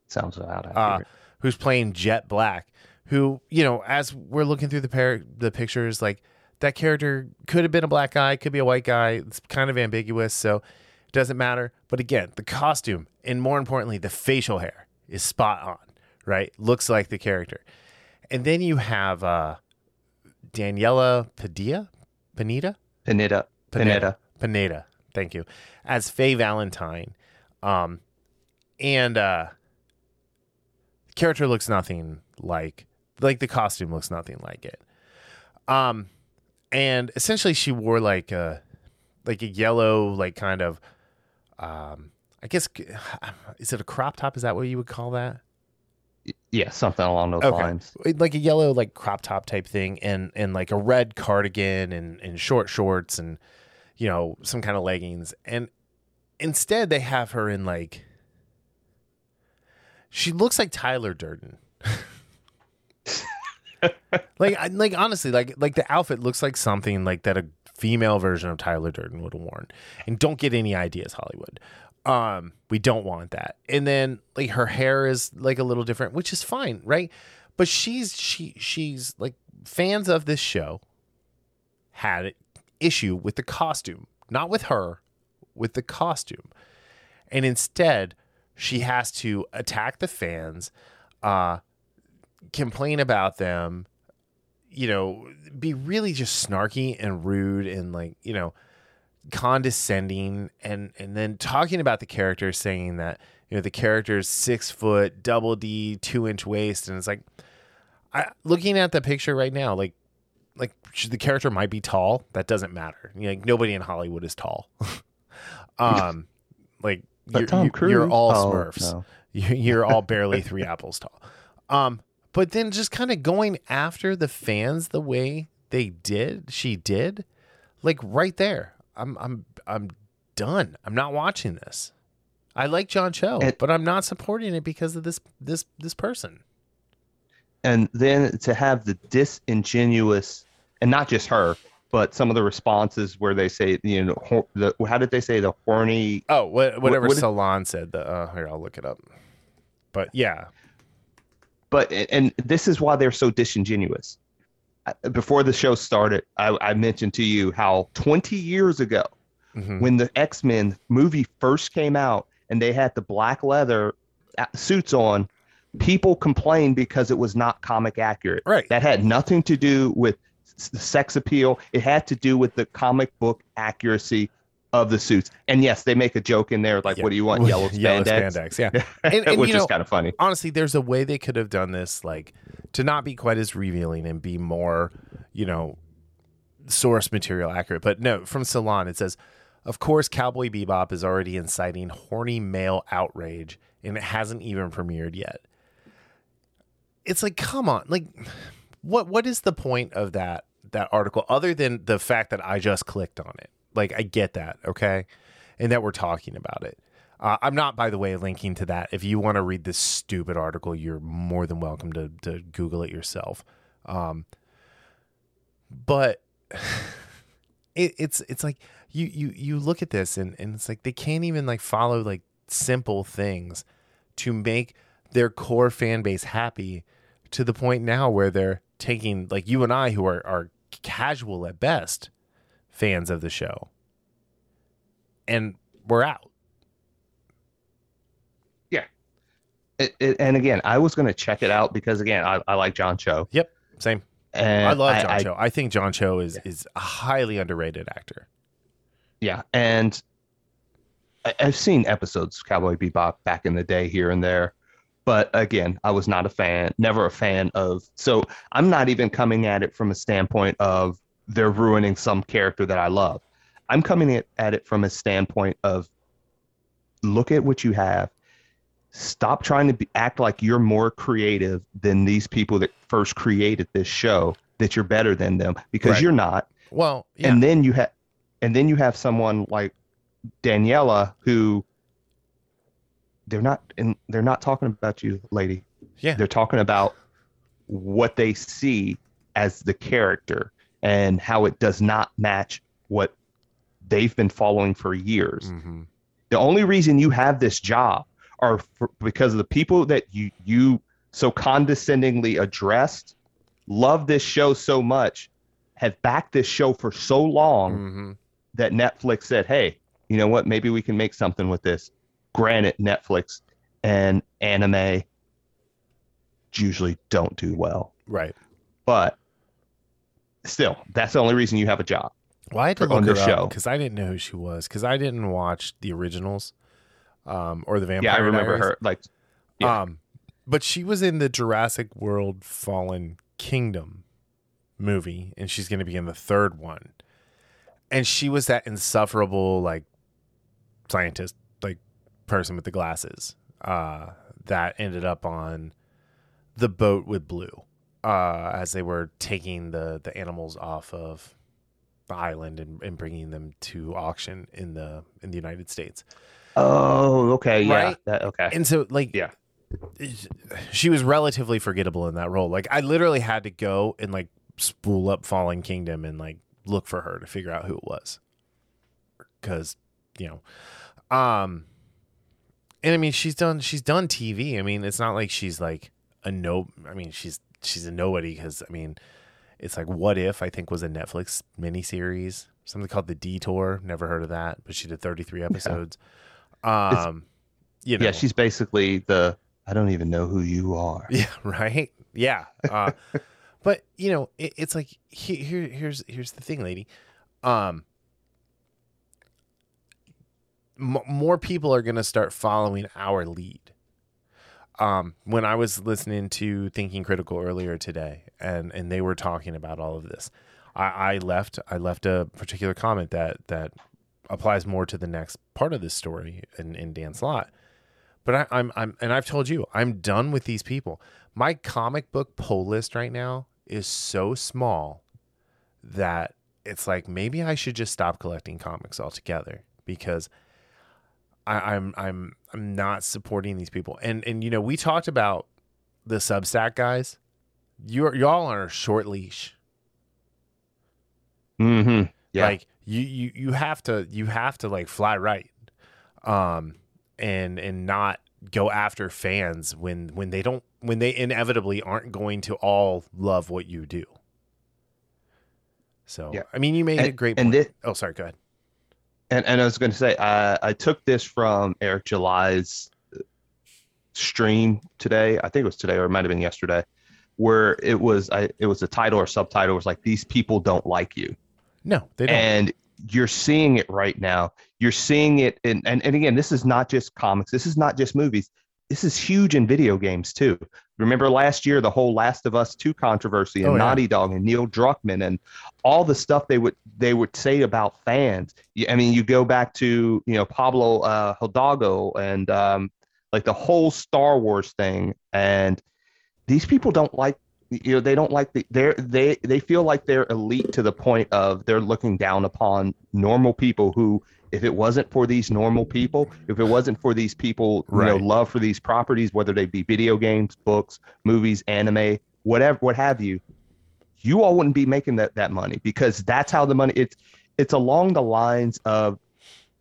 Sounds about Uh, who's playing Jet Black? Who you know, as we're looking through the pair the pictures, like that character could have been a black guy, could be a white guy. It's kind of ambiguous, so it doesn't matter. But again, the costume and more importantly, the facial hair is spot on. Right, looks like the character. And then you have uh, Daniella Padilla, Panita, panita panita Pineda, thank you, as Faye Valentine. Um, and uh, character looks nothing like like the costume looks nothing like it. Um, and essentially she wore like a like a yellow like kind of um I guess is it a crop top? Is that what you would call that? Yeah, something along those Okay. lines. like a yellow like crop top type thing and and like a red cardigan and and short shorts and you know some kind of leggings and instead they have her in like she looks like Tyler Durden. like I- like honestly like like the outfit looks like something like that a female version of Tyler Durden would have worn. And don't get any ideas Hollywood. Um we don't want that. And then like her hair is like a little different, which is fine, right? But she's she she's like fans of this show had issue with the costume, not with her, with the costume. And instead, she has to attack the fans, uh, complain about them, you know, be really just snarky and rude and like, you know, condescending and and then talking about the character saying that, you know, the character's six foot, double D, two inch waist, and it's like I looking at the picture right now, like like the character might be tall. That doesn't matter. You know, like nobody in Hollywood is tall. um, like But you're, Tom Cruise. you're all Oh, Smurfs. no. You're all barely three apples tall. Um, but then just kind of going after the fans the way they did, she did, like right there. I'm I'm I'm done. I'm not watching this. I like John Cho, And- but I'm not supporting it because of this this this person. and then to have the disingenuous and not just her but some of the responses where they say you know hor- the, how did they say the horny Oh, what, whatever what did- Salon said. The uh, here, I'll look it up. But yeah, but and this is why they're so disingenuous before the show started I, I mentioned to you how 20 years ago Mhm. when the x-men movie first came out and they had the black leather uh, suits on people complained because it was not comic accurate right. That had nothing to do with sex appeal. It had to do with the comic book accuracy of the suits. And yes, they make a joke in there like, Yeah. "What do you want? Yellow Yellow spandex?" spandex. Yeah, And- and, which is kind of funny. honestly, there's a way they could have done this, like to not be quite as revealing and be more, you know, source material accurate. But no, from Salon, it says, of course, Cowboy Bebop is already inciting horny male outrage, and it hasn't even premiered yet. It's like, come on, like, what what is the point of that that article other than the fact that I just clicked on it? Like, I get that, okay, and that we're talking about it. Uh, I'm not, by the way, linking to that. If you want to read this stupid article, you're more than welcome to, to Google it yourself. Um, but it, it's it's like you you you look at this and, and it's like they can't even like follow like simple things to make their core fan base happy to the point now where they're taking like you and I who are are casual at best fans of the show and we're out. It, it, and again, I was going to check it out because again, I, I like John Cho. Yep, same. And I love John I- Cho. I think John Cho is is a highly underrated actor. Yeah, and I, I've seen episodes of Cowboy Bebop back in the day here and there, but again, I was not a fan, never a fan of. So I'm not even coming at it from a standpoint of they're ruining some character that I love. I'm coming at, it from a standpoint of look at what you have. Stop trying to be, act like you're more creative than these people that first created this show. That you're better than them because Right. you're not Well, yeah, and then you have and then you have someone like Daniella who they're not and they're not talking about you lady Yeah. they're talking about what they see as the character and how it does not match what they've been following for years hmm the only reason you have this job are for, because of the people that you you so condescendingly addressed love this show so much have backed this show for so long hmm that Netflix said, "Hey, you know what? Maybe we can make something with this." Granted, Netflix and anime usually don't do well, right. but still, that's the only reason you have a job. Well, I had to on look her this up show. because I didn't know who she was because I didn't watch the originals, um, or the Vampire. yeah, I remember Diaries. her. Like, yeah. Um, but she was in the Jurassic World Fallen Kingdom movie, and she's going to be in the third one. And she was that insufferable like scientist, like person with the glasses, uh, that ended up on the boat with Blue, uh, as they were taking the the animals off of the island and, and bringing them to auction in the in the United States. Oh, okay, yeah, Right? that, okay, And so, like, Yeah. she was relatively forgettable in that role. Like, I literally had to go and like spool up Fallen Kingdom and like look for her to figure out who it was, because you know, um, and I mean, she's done she's done TV. I mean, it's not like she's like a no. I mean, she's she's a nobody because I mean, it's like What If I think was a Netflix miniseries, something called The Detour. Never heard of that, but she did thirty three episodes. Um, you know, yeah. She's basically the I don't even know who you are. Yeah, right. Yeah. Uh, but you know, it, it's like he, here, here's here's the thing, lady. Um, m- more people are gonna start following our lead. Um, when I was listening to Thinking Critical earlier today, and and they were talking about all of this, I, I left I left a particular comment that that applies more to the next part of this story in, in Dan Slott. But I, I'm I'm and I've told you I'm done with these people. My comic book pull list right now is so small that it's like maybe I should just stop collecting comics altogether because I, I'm I'm I'm not supporting these people. And and you know we talked about the Substack guys. You're y'all are a short leash. Mm-hmm. Yeah. Like you you you have to you have to like fly right. Um and and not go after fans when when they don't when they inevitably aren't going to all love what you do. So Yeah. I mean you made a great and point. thi- oh sorry, go ahead. And and I was going to say, I I took this from Eric July's stream today. I think it was today, or it might have been yesterday, where it was I it was a title or subtitle was like these people don't like you, No, they don't. and you're seeing it right now. You're seeing it, in, and and again, this is not just comics. This is not just movies. This is huge in video games too. Remember last year the whole Last of Us 2 controversy and Oh, yeah. Naughty Dog and Neil Druckmann and all the stuff they would they would say about fans. I mean, you go back to you know Pablo uh, Hidalgo and um, like the whole Star Wars thing, and these people don't like you know they don't like the they're they they feel like they're elite to the point of they're looking down upon normal people who if it wasn't for these normal people if it wasn't for these people you know love for these properties whether they be video games books movies anime whatever what have you you all wouldn't be making that that money because that's how the money it's it's along the lines of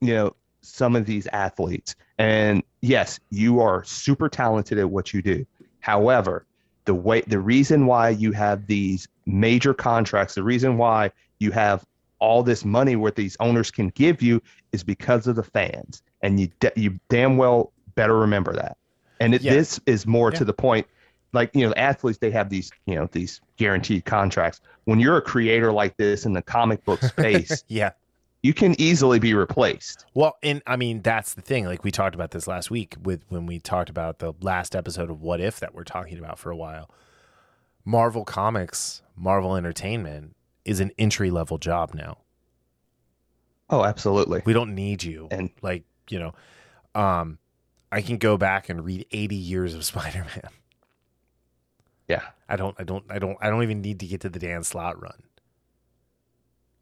you know some of these athletes. And yes you are super talented at what you do. However the way the reason why you have these major contracts the reason why you have all this money what these owners can give you is because of the fans and you you damn well better remember that and it, Yeah. this is more Yeah. to the point like you know the athletes they have these you know these guaranteed contracts when you're a creator like this in the comic book space yeah. you can easily be replaced Well, and I mean that's the thing. Like we talked about this last week with when we talked about the last episode of What If that we're talking about for a while. Marvel Comics, Marvel Entertainment is an entry level job now. oh absolutely We don't need you. And- like, you know, um I can go back and read 80 years of Spider-Man. yeah I don't I don't I don't I don't even need to get to the Dan Slott run.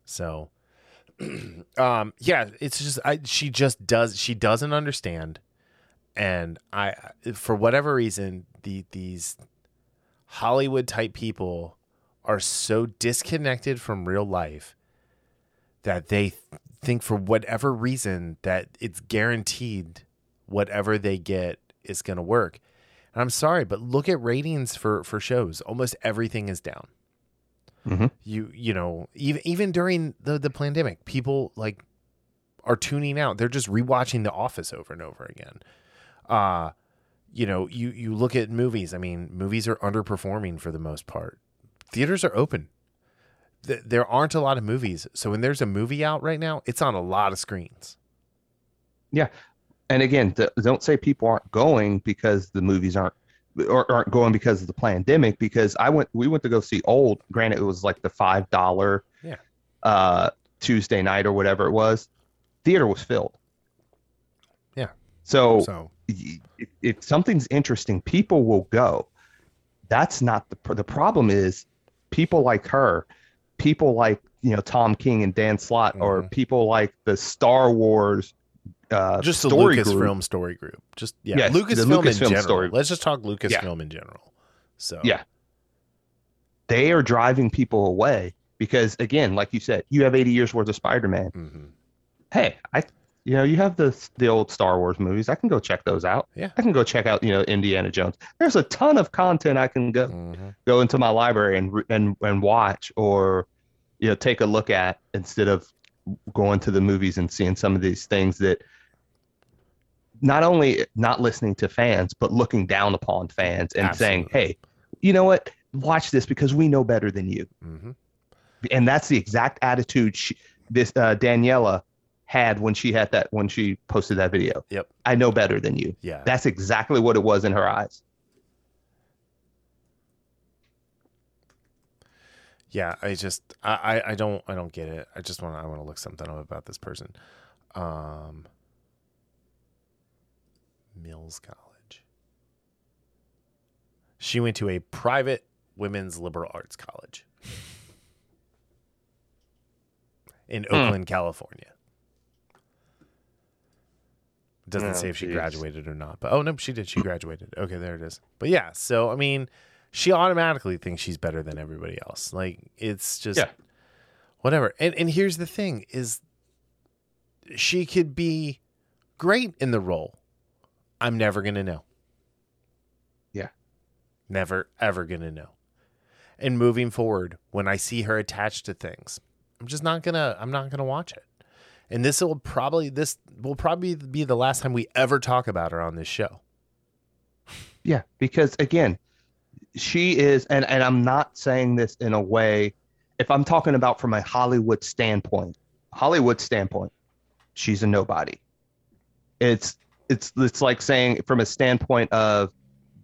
So um yeah, it's just I she just does she doesn't understand and I for whatever reason the these Hollywood type people are so disconnected from real life that they th- think for whatever reason that it's guaranteed whatever they get is going to work. And I'm sorry, but look at ratings for for shows. Almost everything is down. Mhm. You you know even even during the the pandemic, people like are tuning out. They're just rewatching The Office over and over again. Uh you know you you look at movies. I mean, movies are underperforming for the most part. Theaters are open. Th- there aren't a lot of movies, so when there's a movie out right now, it's on a lot of screens. Yeah. And again th- don't say people aren't going because the movies aren't or aren't going because of the pandemic. Because I went, we went to go see Old. Granted, it was like the five dollar, Yeah. uh, Tuesday night or whatever it was. Theater was filled. Yeah. So, So if, if something's interesting, people will go. That's not the the problem. Is people like her, people like you know Tom King and Dan Slott, or Mhm. people like the Star Wars. Uh, just the story Lucasfilm group. story group. Just yeah, Yes, Lucasfilm in Lucasfilm general. story- Let's just talk Lucasfilm in general. So Yeah. They are driving people away because, again, like you said, you have 80 years worth of Spider-Man. mhm. Hey, I, you know, you have the the old Star Wars movies. I can go check those out. Yeah. I can go check out, you know, Indiana Jones. There's a ton of content I can go Mhm. go into my library and and and watch or you know take a look at instead of going to the movies and seeing some of these things that not only not listening to fans but looking down upon fans and saying hey you know what watch this because we know better than you Mhm. and that's the exact attitude she, this uh, Daniella had when she had that when she posted that video Yep. I know better than you Yeah. that's exactly what it was in her eyes Yeah, I just I, I, don't I don't get it. I just want to I want to look something up about this person. Um Mills College. She went to a private women's liberal arts college in Hmm. Oakland, California. It doesn't Oh, say if she geez. graduated or not, but oh no, she did. She graduated. Okay, there it is. But yeah, so I mean, she automatically thinks she's better than everybody else. Like it's just Yeah. whatever. And and here's the thing is she could be great in the role. I'm never going to know. Yeah. Never ever going to know. And moving forward, when I see her attached to things, I'm just not going to I'm not going to watch it. And this will probably this will probably be the last time we ever talk about her on this show. Yeah, because again, she is, and, and I'm not saying this in a way, if I'm talking about from a Hollywood standpoint, Hollywood standpoint, she's a nobody. It's it's it's like saying from a standpoint of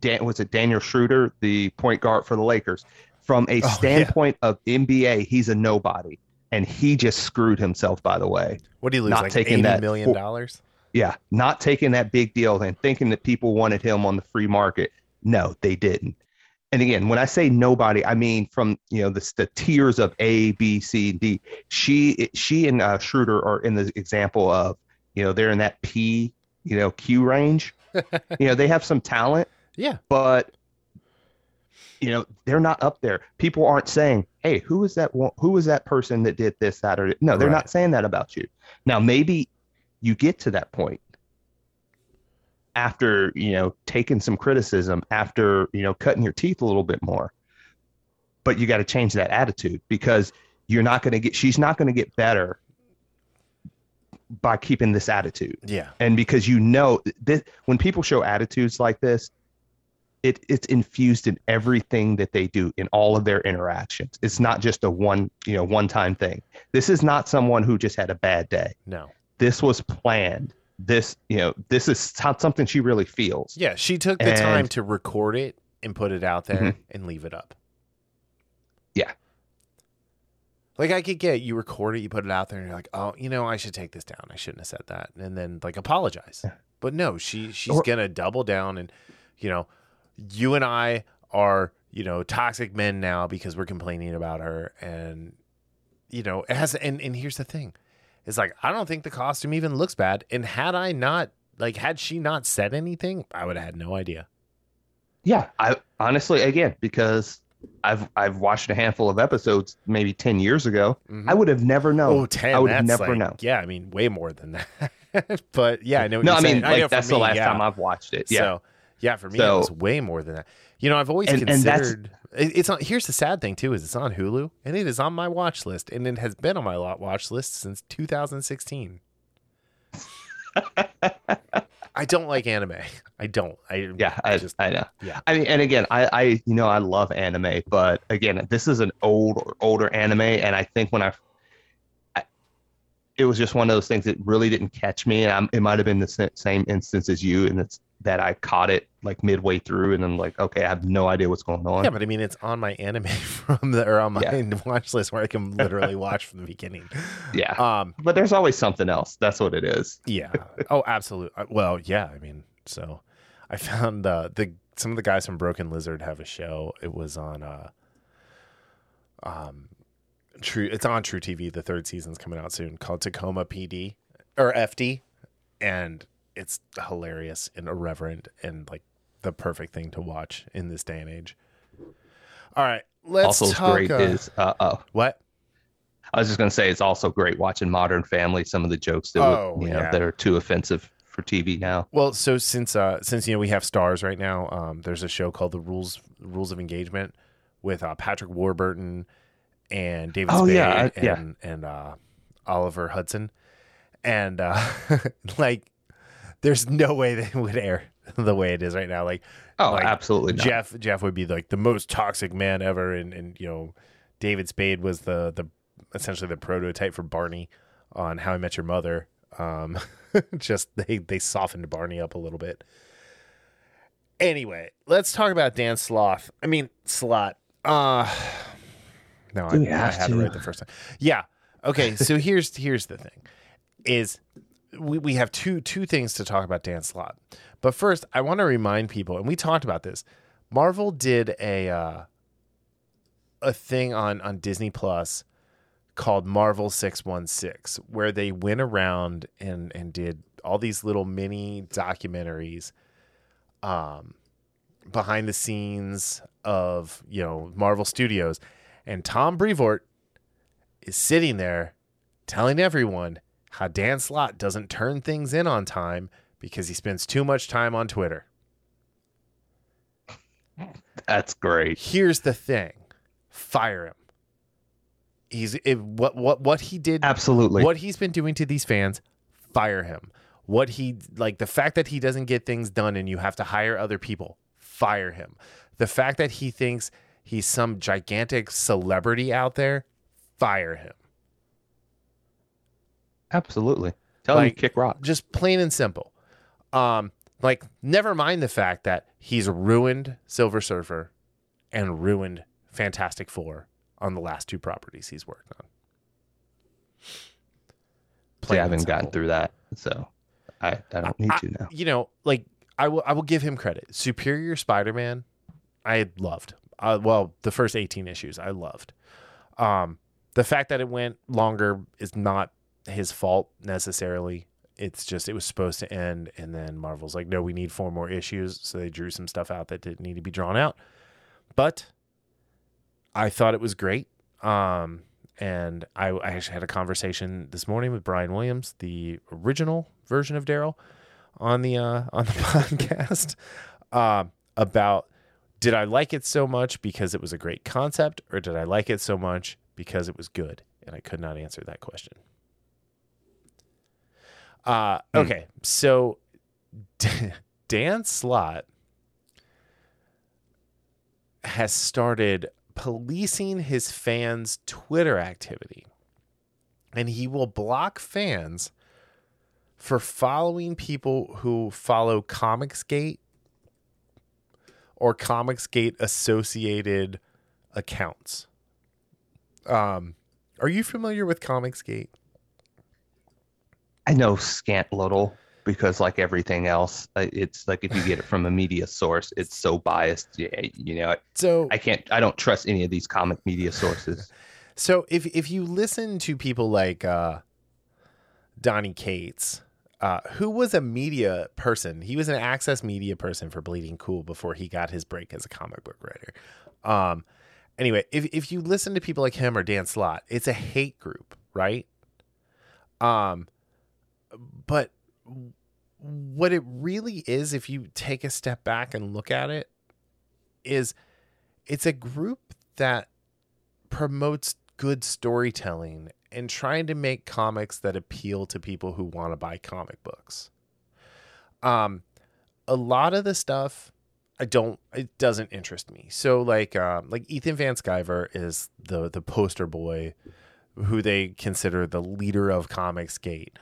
Dan, was it Daniel Schroeder, the point guard for the Lakers, from a Oh, yeah. standpoint of NBA, he's a nobody, and he just screwed himself. By the way, What do you lose Not like taking that million dollars? yeah, not taking that big deal and thinking that people wanted him on the free market. No, they didn't. And again, when I say nobody, I mean from you know the, the tiers of A, B, C, D. She she and uh, Schroeder are in the example of you know they're in that P you know Q range. you know they have some talent, Yeah. but you know they're not up there. People aren't saying, "Hey, who is that? who is that person that did this, that, or no?" They're Right. not saying that about you. Now maybe you get to that point after you know taking some criticism, after you know cutting your teeth a little bit more, but you got to change that attitude because you're not going to get. She's not going to get better by keeping this attitude Yeah. and because you know this, when people show attitudes like this it it's infused in everything that they do in all of their interactions it's not just a one you know one time thing this is not someone who just had a bad day No. this was planned this you know this is so- something she really feels Yeah, she took the And- time to record it and put it out there Mhm. and leave it up. Yeah. Like I could get you record it, you put it out there, and you're like, oh, you know, I should take this down. I shouldn't have said that, and then like apologize. Yeah. But no, she she's Or- gonna double down, and you know, you and I are you know toxic men now because we're complaining about her, and you know it has. And and here's the thing, it's like I don't think the costume even looks bad, and had I not like had she not said anything, I would have had no idea. yeah i honestly again because i've i've watched a handful of episodes maybe 10 years ago Mhm. i would have never known Oh, 10. i would have never like- known Yeah, I mean, way more than that. but yeah, I know. No i mean like that's the last yeah. time i've watched it yeah So yeah, for me, So- it was way more than that. You know, I've always And- and considered it- it's on. Here's the sad thing too: is it's on Hulu and it is on my watch list, and it has been on my lot watch list since 2016. I don't like anime. I don't. I Yeah, I I, just I know. yeah. I mean, and again, I, I, you know, I love anime, but again, this is an old, older anime, and I think when I, I it was just one of those things that really didn't catch me, and I'm, it might have been the same instance as you, and it's, that I caught it like midway through, and then like, okay, I have no idea what's going on. Yeah, but I mean, it's on my anime from the or on my Yeah. watch list where I can literally watch from the beginning. yeah, Um, but there's always something else. That's what it is. yeah. Oh, absolutely. Well, yeah. I mean, so I found uh, the some of the guys from Broken Lizard have a show. It was on uh, um, True. It's on True TV. The third season's coming out soon, called Tacoma PD or FD, and it's hilarious and irreverent and like the perfect thing to watch in this day and age. All right, let's also talk. great uh, is uh, uh, what? I was just gonna say it's also great watching Modern Family. Some of the jokes that Oh, would, you know yeah. that are too offensive for TV now. Well, so since uh since you know we have stars right now, um, there's a show called the Rules Rules of Engagement with uh, Patrick Warburton and David Oh, Spade yeah, I- and yeah. and uh, Oliver Hudson, and uh, like there's no way they would air the way it is right now. Like Oh, Like, absolutely not. Jeff Jeff would be like the most toxic man ever, and and you know David Spade was the the essentially the prototype for Barney on How I Met Your Mother. Um, just they they softened Barney up a little bit. Anyway, let's talk about Dan Sloth. I mean Slott. Uh no, I, I have had to to? write the first time. Yeah. Okay. So here's here's the thing, is we, we have two two things to talk about Dan Slott. But first, I want to remind people, and we talked about this. Marvel did a uh, a thing on on Disney Plus called Marvel Six One Six, where they went around and and did all these little mini documentaries, um, behind the scenes of you know Marvel Studios, and Tom Brevoort is sitting there telling everyone how Dan Slott doesn't turn things in on time because he spends too much time on Twitter. That's great. Here's the thing: fire him. He's if, what what what he did. Absolutely. What he's been doing to these fans, fire him. What he like the fact that he doesn't get things done and you have to hire other people, fire him. The fact that he thinks he's some gigantic celebrity out there, fire him. Absolutely. Tell him Like- to kick rock. just plain and simple. Um, like never mind the fact that he's ruined Silver Surfer and ruined Fantastic Four on the last two properties he's worked on. See, I haven't gotten through that, so I, I don't need I- to now. You know, like I will I will give him credit. Superior Spider-Man, I loved. Uh, well, the first 18 issues I loved. Um, the fact that it went longer is not his fault necessarily. It's just it was supposed to end, and then Marvel's like, no, we need four more issues, so they drew some stuff out that didn't need to be drawn out. But I thought it was great. Um, and I, I actually had a conversation this morning with Brian Williams, the original version of Daryl, on the uh, on the podcast uh, about did I like it so much because it was a great concept, or did I like it so much because it was good? And I could not answer that question. Uh, okay, so Dan Slott has started policing his fans' Twitter activity. And he will block fans for following people who follow Comicsgate or Comicsgate associated accounts. Um, are you familiar with Comicsgate? I know scant little because, like everything else, it's like if you get it from a media source, it's so biased. Yeah, you know, So I can't. I don't trust any of these comic media sources. So if if you listen to people like uh, Donny Cates, uh, who was a media person, he was an access media person for Bleeding Cool before he got his break as a comic book writer. Um, anyway, if if you listen to people like him or Dan Slott, it's a hate group, right? Um, but what it really is, if you take a step back and look at it, is it's a group that promotes good storytelling and trying to make comics that appeal to people who want to buy comic books. Um, a lot of the stuff I don't it doesn't interest me. So like um like Ethan Van Sciver is the the poster boy who they consider the leader of Comics Gate.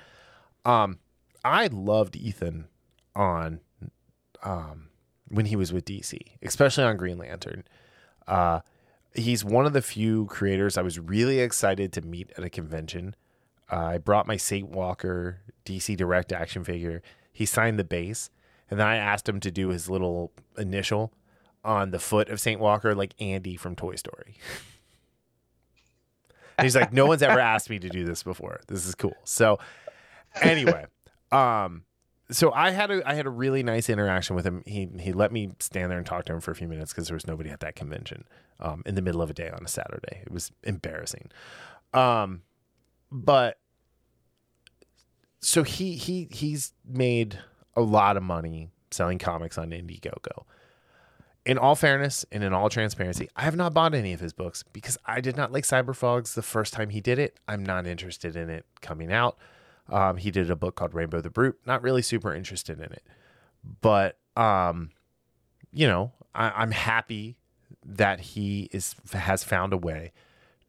Um I loved Ethan on um, when he was with DC, especially on Green Lantern. Uh, he's one of the few creators I was really excited to meet at a convention. Uh, I brought my Saint Walker DC Direct action figure. He signed the base, and then I asked him to do his little initial on the foot of Saint Walker, like Andy from Toy Story. And he's like, no one's ever asked me to do this before. This is cool. So, anyway, um, so I had a I had a really nice interaction with him. He he let me stand there and talk to him for a few minutes because there was nobody at that convention um, in the middle of a day on a Saturday. It was embarrassing. Um, but so he he he's made a lot of money selling comics on Indiegogo. In all fairness and in all transparency, I have not bought any of his books because I did not like Cyberfrogs the first time he did it. I'm not interested in it coming out. Um, he did a book called Rainbow the Brute. Not really super interested in it, but um, you know, I, I'm happy that he is has found a way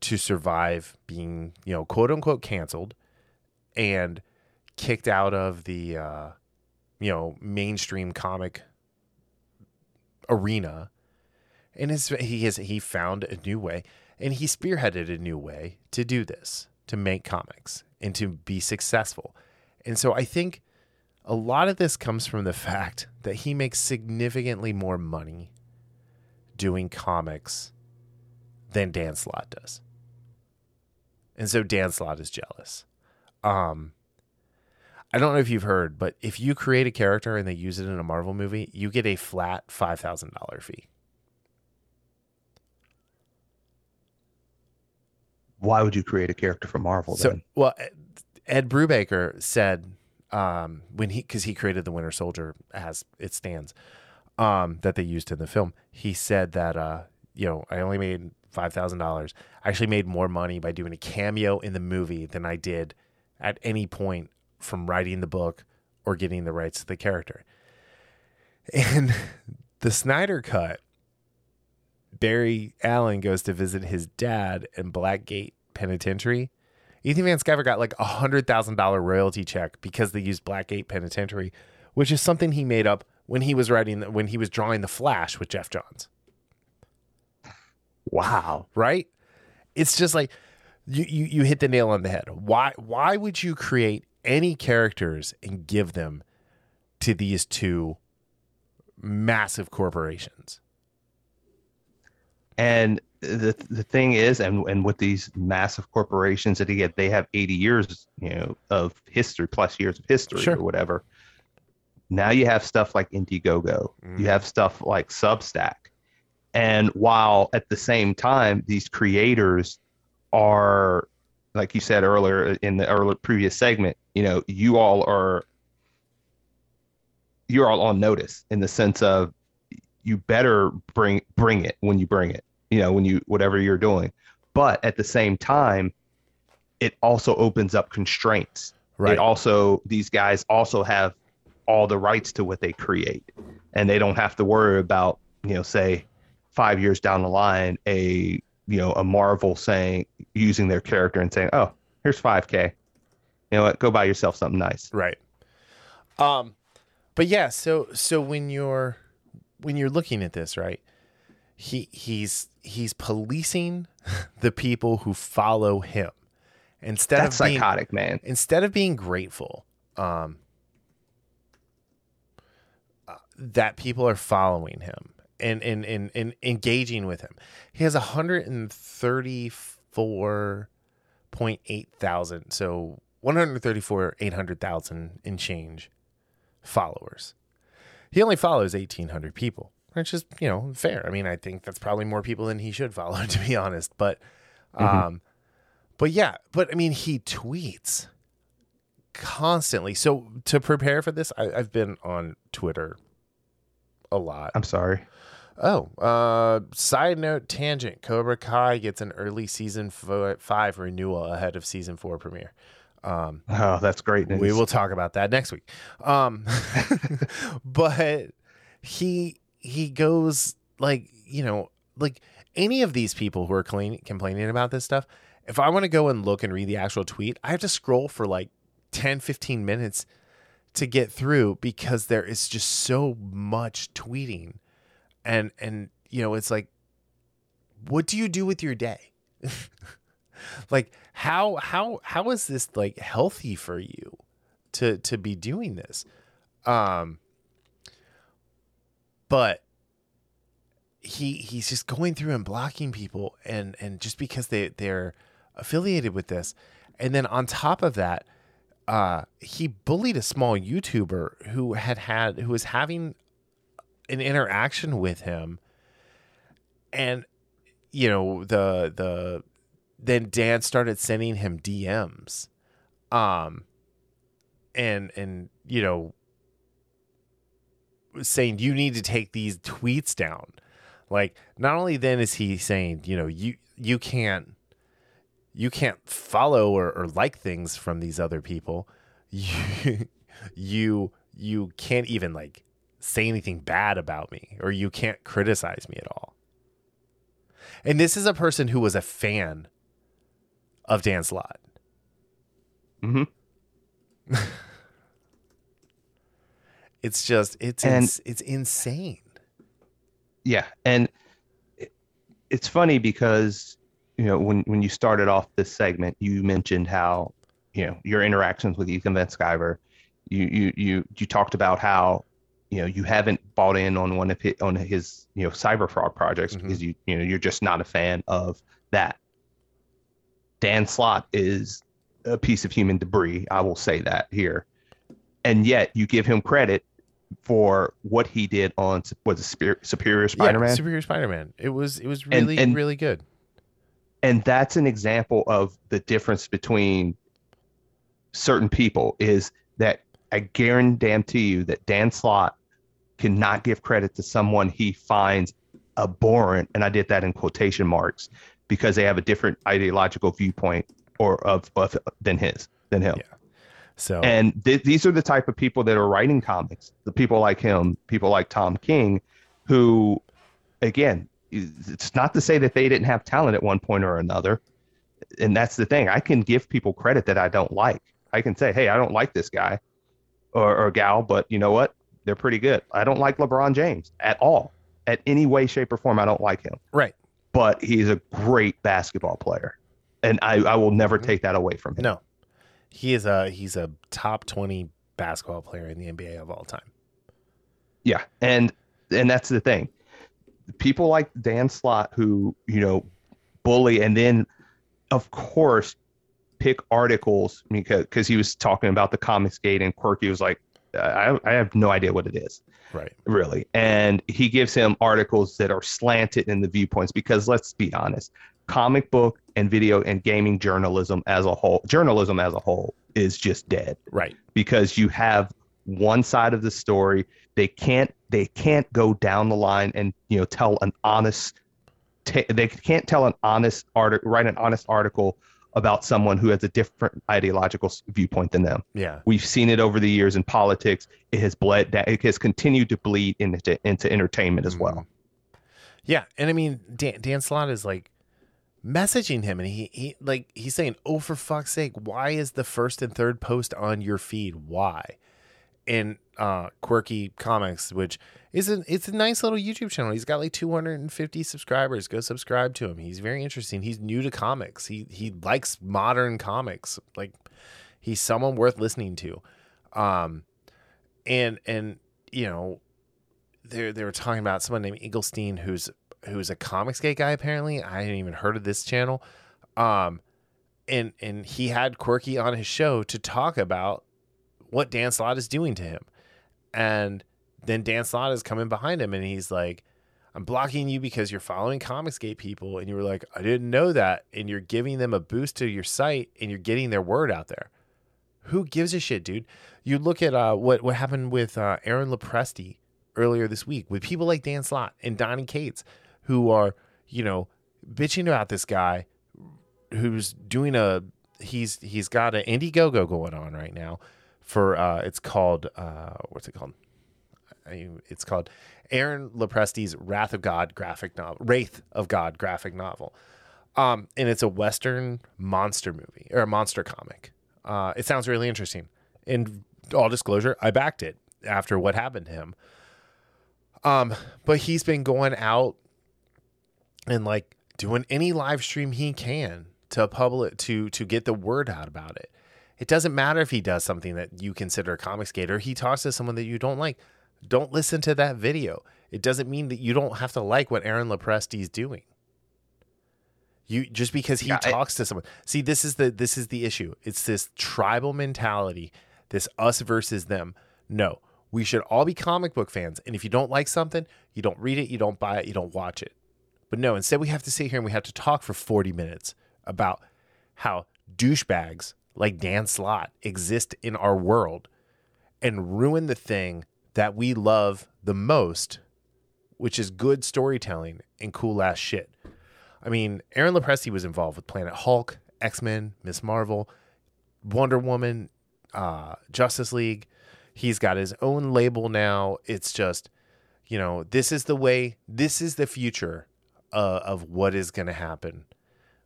to survive being, you know, quote unquote canceled and kicked out of the uh, you know mainstream comic arena. And his, he has he found a new way and he spearheaded a new way to do this to make comics and to be successful. And so i think a lot of this comes from the fact that he makes significantly more money doing comics than dan slott does. And so dan slott is jealous. Um I don't know if you've heard, but if you create a character and they use it in a Marvel movie, you get a flat five thousand dollar fee. Why would you create a character for Marvel So, then? well, Ed- Brubaker said um, when he because he created the Winter Soldier as it stands um, that they used in the film. He said that uh, you know I only made five thousand dollars. I actually made more money by doing a cameo in the movie than I did at any point from writing the book or getting the rights to the character. And the Snyder cut, Barry Allen goes to visit his dad in Blackgate Penitentiary. Ethan Van Sciver got like a hundred thousand dollar royalty check because they used Blackgate Penitentiary, which is something he made up when he was writing when he was drawing the Flash with Geoff Johns. Wow. Right? It's just like you, you you hit the nail on the head. Why why would you create any characters and give them to these two massive corporations? And the the thing is, and and with these massive corporations that again they have 80 years, you know, of history plus years of history Sure. or whatever. Now you have stuff like Indiegogo. Mm. You have stuff like Substack. And while at the same time these creators are like you said earlier in the earlier previous segment, you know, you all are you're all on notice in the sense of you better bring bring it when you bring it you know when you whatever you're doing but at the same time it also opens up constraints Right. it also these guys also have all the rights to what they create and they don't have to worry about you know say five years down the line a you know a marvel saying using their character and saying oh here's 5k you know what go buy yourself something nice Right. Um but yeah, so so when you're when you're looking at this, right? He he's he's policing the people who follow him instead that's of being psychotic man instead of being grateful um uh, that people are following him and and, and and engaging with him. He has 134.8 thousand, so 134 800,000 in change followers. He only follows 1800 people, which is, you know, fair. I mean, I think that's probably more people than he should follow to be honest, but um but yeah, but I mean, he tweets constantly. So to prepare for this, I, I've been on Twitter a lot. i'm sorry Oh, uh, side note tangent: Cobra Kai gets an early season five renewal ahead of season four premiere. Um, oh that's great news. we will talk about that next week. Um, but he he goes like you know like any of these people who are clean, complaining about this stuff. If I want to go and look and read the actual tweet, I have to scroll for like 10, 15 minutes to get through because there is just so much tweeting and and you know it's like what do you do with your day like how how how is this like healthy for you to to be doing this um but he he's just going through and blocking people and and just because they they're affiliated with this. And then on top of that uh he bullied a small youtuber who had had who was having an interaction with him. And you know the the then Dan started sending him DMs um and and you know saying you need to take these tweets down. Like not only then is he saying you know you you can't you can't follow or, or like things from these other people. You you you can't even like say anything bad about me or you can't criticize me at all. And this is a person who was a fan of Dan Slott. hmm It's just it's And- ins- it's insane. Yeah, and it- it's funny because you know when when you started off this segment, you mentioned how you know your interactions with Ethan Van Sciver. You you you you talked about how you know you haven't bought in on one of his, on his you know Cyberfrog projects Mhm. because you you know you're just not a fan of that. Dan Slott is a piece of human debris. I will say that here, and yet you give him credit for what he did on was it Superior, Spider-Man, Yeah, Superior Spider-Man. It was it was And- really and- really good. and that's an example of the difference between certain people is that I guarantee you that Dan Slott cannot give credit to someone he finds abhorrent, and I did that in quotation marks because they have a different ideological viewpoint or of, of than his than him. Yeah. So And th- these are the type of people that are writing comics. The people like him, people like Tom King, who, again, it's not to say that they didn't have talent at one point or another. And that's the thing. I can give people credit that I don't like. I can say, hey, I don't like this guy or, or gal, but you know what? They're pretty good. I don't like LeBron James at all, at any way, shape, or form. I don't like him, right. but he's a great basketball player. And I, I will never mm-hmm. take that away from him. No. He is a he's a top 20 basketball player in the NBA of all time. Yeah, and and that's the thing. People like Dan Slott who you know bully, and then of course pick articles because because he was talking about the Comics Gate and Quirky was like, I I have no idea what it is Right. really, and he gives him articles that are slanted in the viewpoints because let's be honest, comic book and video and gaming journalism as a whole, journalism as a whole is just dead. Right. because you have one side of the story. They can't they can't go down the line and you know tell an honest ta they can't tell an honest article write an honest article about someone who has a different ideological viewpoint than them. Yeah. we've seen it over the years in politics. It has bled that it has continued to bleed into into entertainment as mm-hmm. well. Yeah, and I mean Dan, Dan Slott is like messaging him, and he, he like he's saying, "Oh, for fuck's sake, why is the first and third post on your feed? Why?" And uh, Quirky Comics, which is a it's a nice little YouTube channel. He's got like 250 subscribers. Go subscribe to him. He's very interesting. He's new to comics. He he likes modern comics. Like he's someone worth listening to. Um, and and you know they they were talking about someone named Eaglestein who's who's a Comicsgate guy apparently. I hadn't even heard of this channel. Um and and he had Quirky on his show to talk about what Dan Slott is doing to him. And then Dan Slott is coming behind him and he's like, I'm blocking you because you're following Comicsgate people. And you were like, I didn't know that. And you're giving them a boost to your site and you're getting their word out there. Who gives a shit, dude? You look at uh, what, what happened with uh, Aaron Lopresti earlier this week with people like Dan Slott and Donny Cates who are, you know, bitching about this guy who's doing a he's he's got an Indiegogo going on right now for uh it's called uh what's it called? I, it's called Aaron Lopresti's Wrath of God graphic novel, Wraith of God graphic novel. Um, and it's a Western monster movie or a monster comic. Uh, it sounds really interesting. And all disclosure, I backed it after what happened to him. Um, but he's been going out and like doing any live stream he can to public to to get the word out about it. It doesn't matter if he does something that you consider a Comicsgater. He talks to someone that you don't like. Don't listen to that video. It doesn't mean that you don't have to like what Aaron Lopresti is doing. You just because he Yeah, I- talks to someone. See, this is the this is the issue. It's this tribal mentality, this us versus them. No, we should all be comic book fans. And if you don't like something, you don't read it, you don't buy it, you don't watch it. But no, instead we have to sit here and we have to talk for 40 minutes about how douchebags like Dan Slott exist in our world and ruin the thing that we love the most, which is good storytelling and cool ass shit. I mean, Aaron Lopresti was involved with Planet Hulk, X Men, Miss Marvel, Wonder Woman, uh, Justice League. He's got his own label now. It's just, you know, this is the way, this is the future uh, of what is going to happen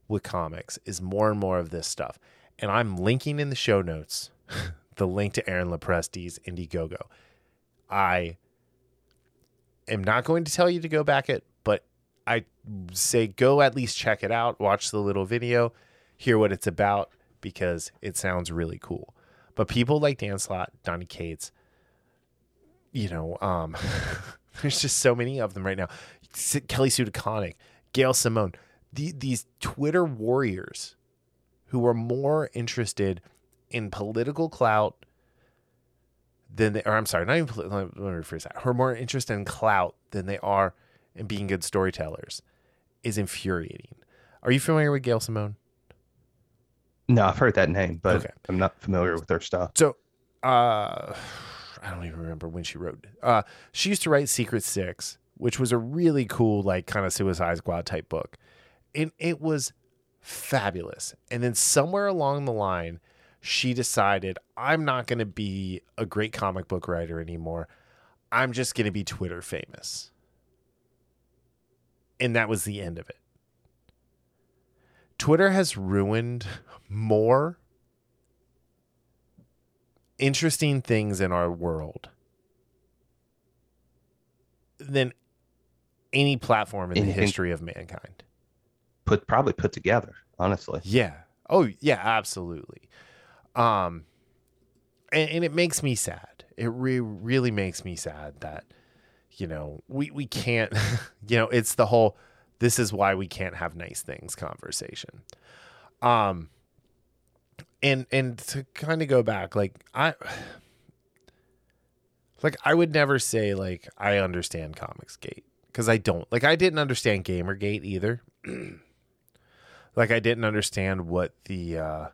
with comics is more and more of this stuff. And I'm linking in the show notes the link to Aaron Lopresti's Indiegogo. I am not going to tell you to go back it, but I say go at least check it out, watch the little video, hear what it's about because it sounds really cool. But people like Dan Slott, Donny Cates, you know, um, there's just so many of them right now. Kelly Sue DeConnick, Gail Simone, the, these Twitter warriors who are more interested in political clout than they, or I'm sorry, not even, let me rephrase that, who are more interested in clout than they are in being good storytellers is infuriating. Are you familiar with Gail Simone? No, I've heard that name, but Okay. I'm not familiar with her stuff. So, uh, I don't even remember when she wrote. Uh, she used to write Secret Six, which was a really cool, like kind of Suicide Squad type book, and it was fabulous. And then somewhere along the line, she decided, I'm not going to be a great comic book writer anymore. I'm just going to be Twitter famous. And that was the end of it. Twitter has ruined more interesting things in our world than any platform in the history of mankind. Put probably put together, honestly. Yeah. Oh, yeah, absolutely. Um and, and it makes me sad. It re- really makes me sad that you know, we we can't you know, it's the whole this is why we can't have nice things conversation. Um and and to kind of go back like I like I would never say like I understand Comics Gate cuz I don't. Like I didn't understand Gamergate either. like I didn't understand what the uh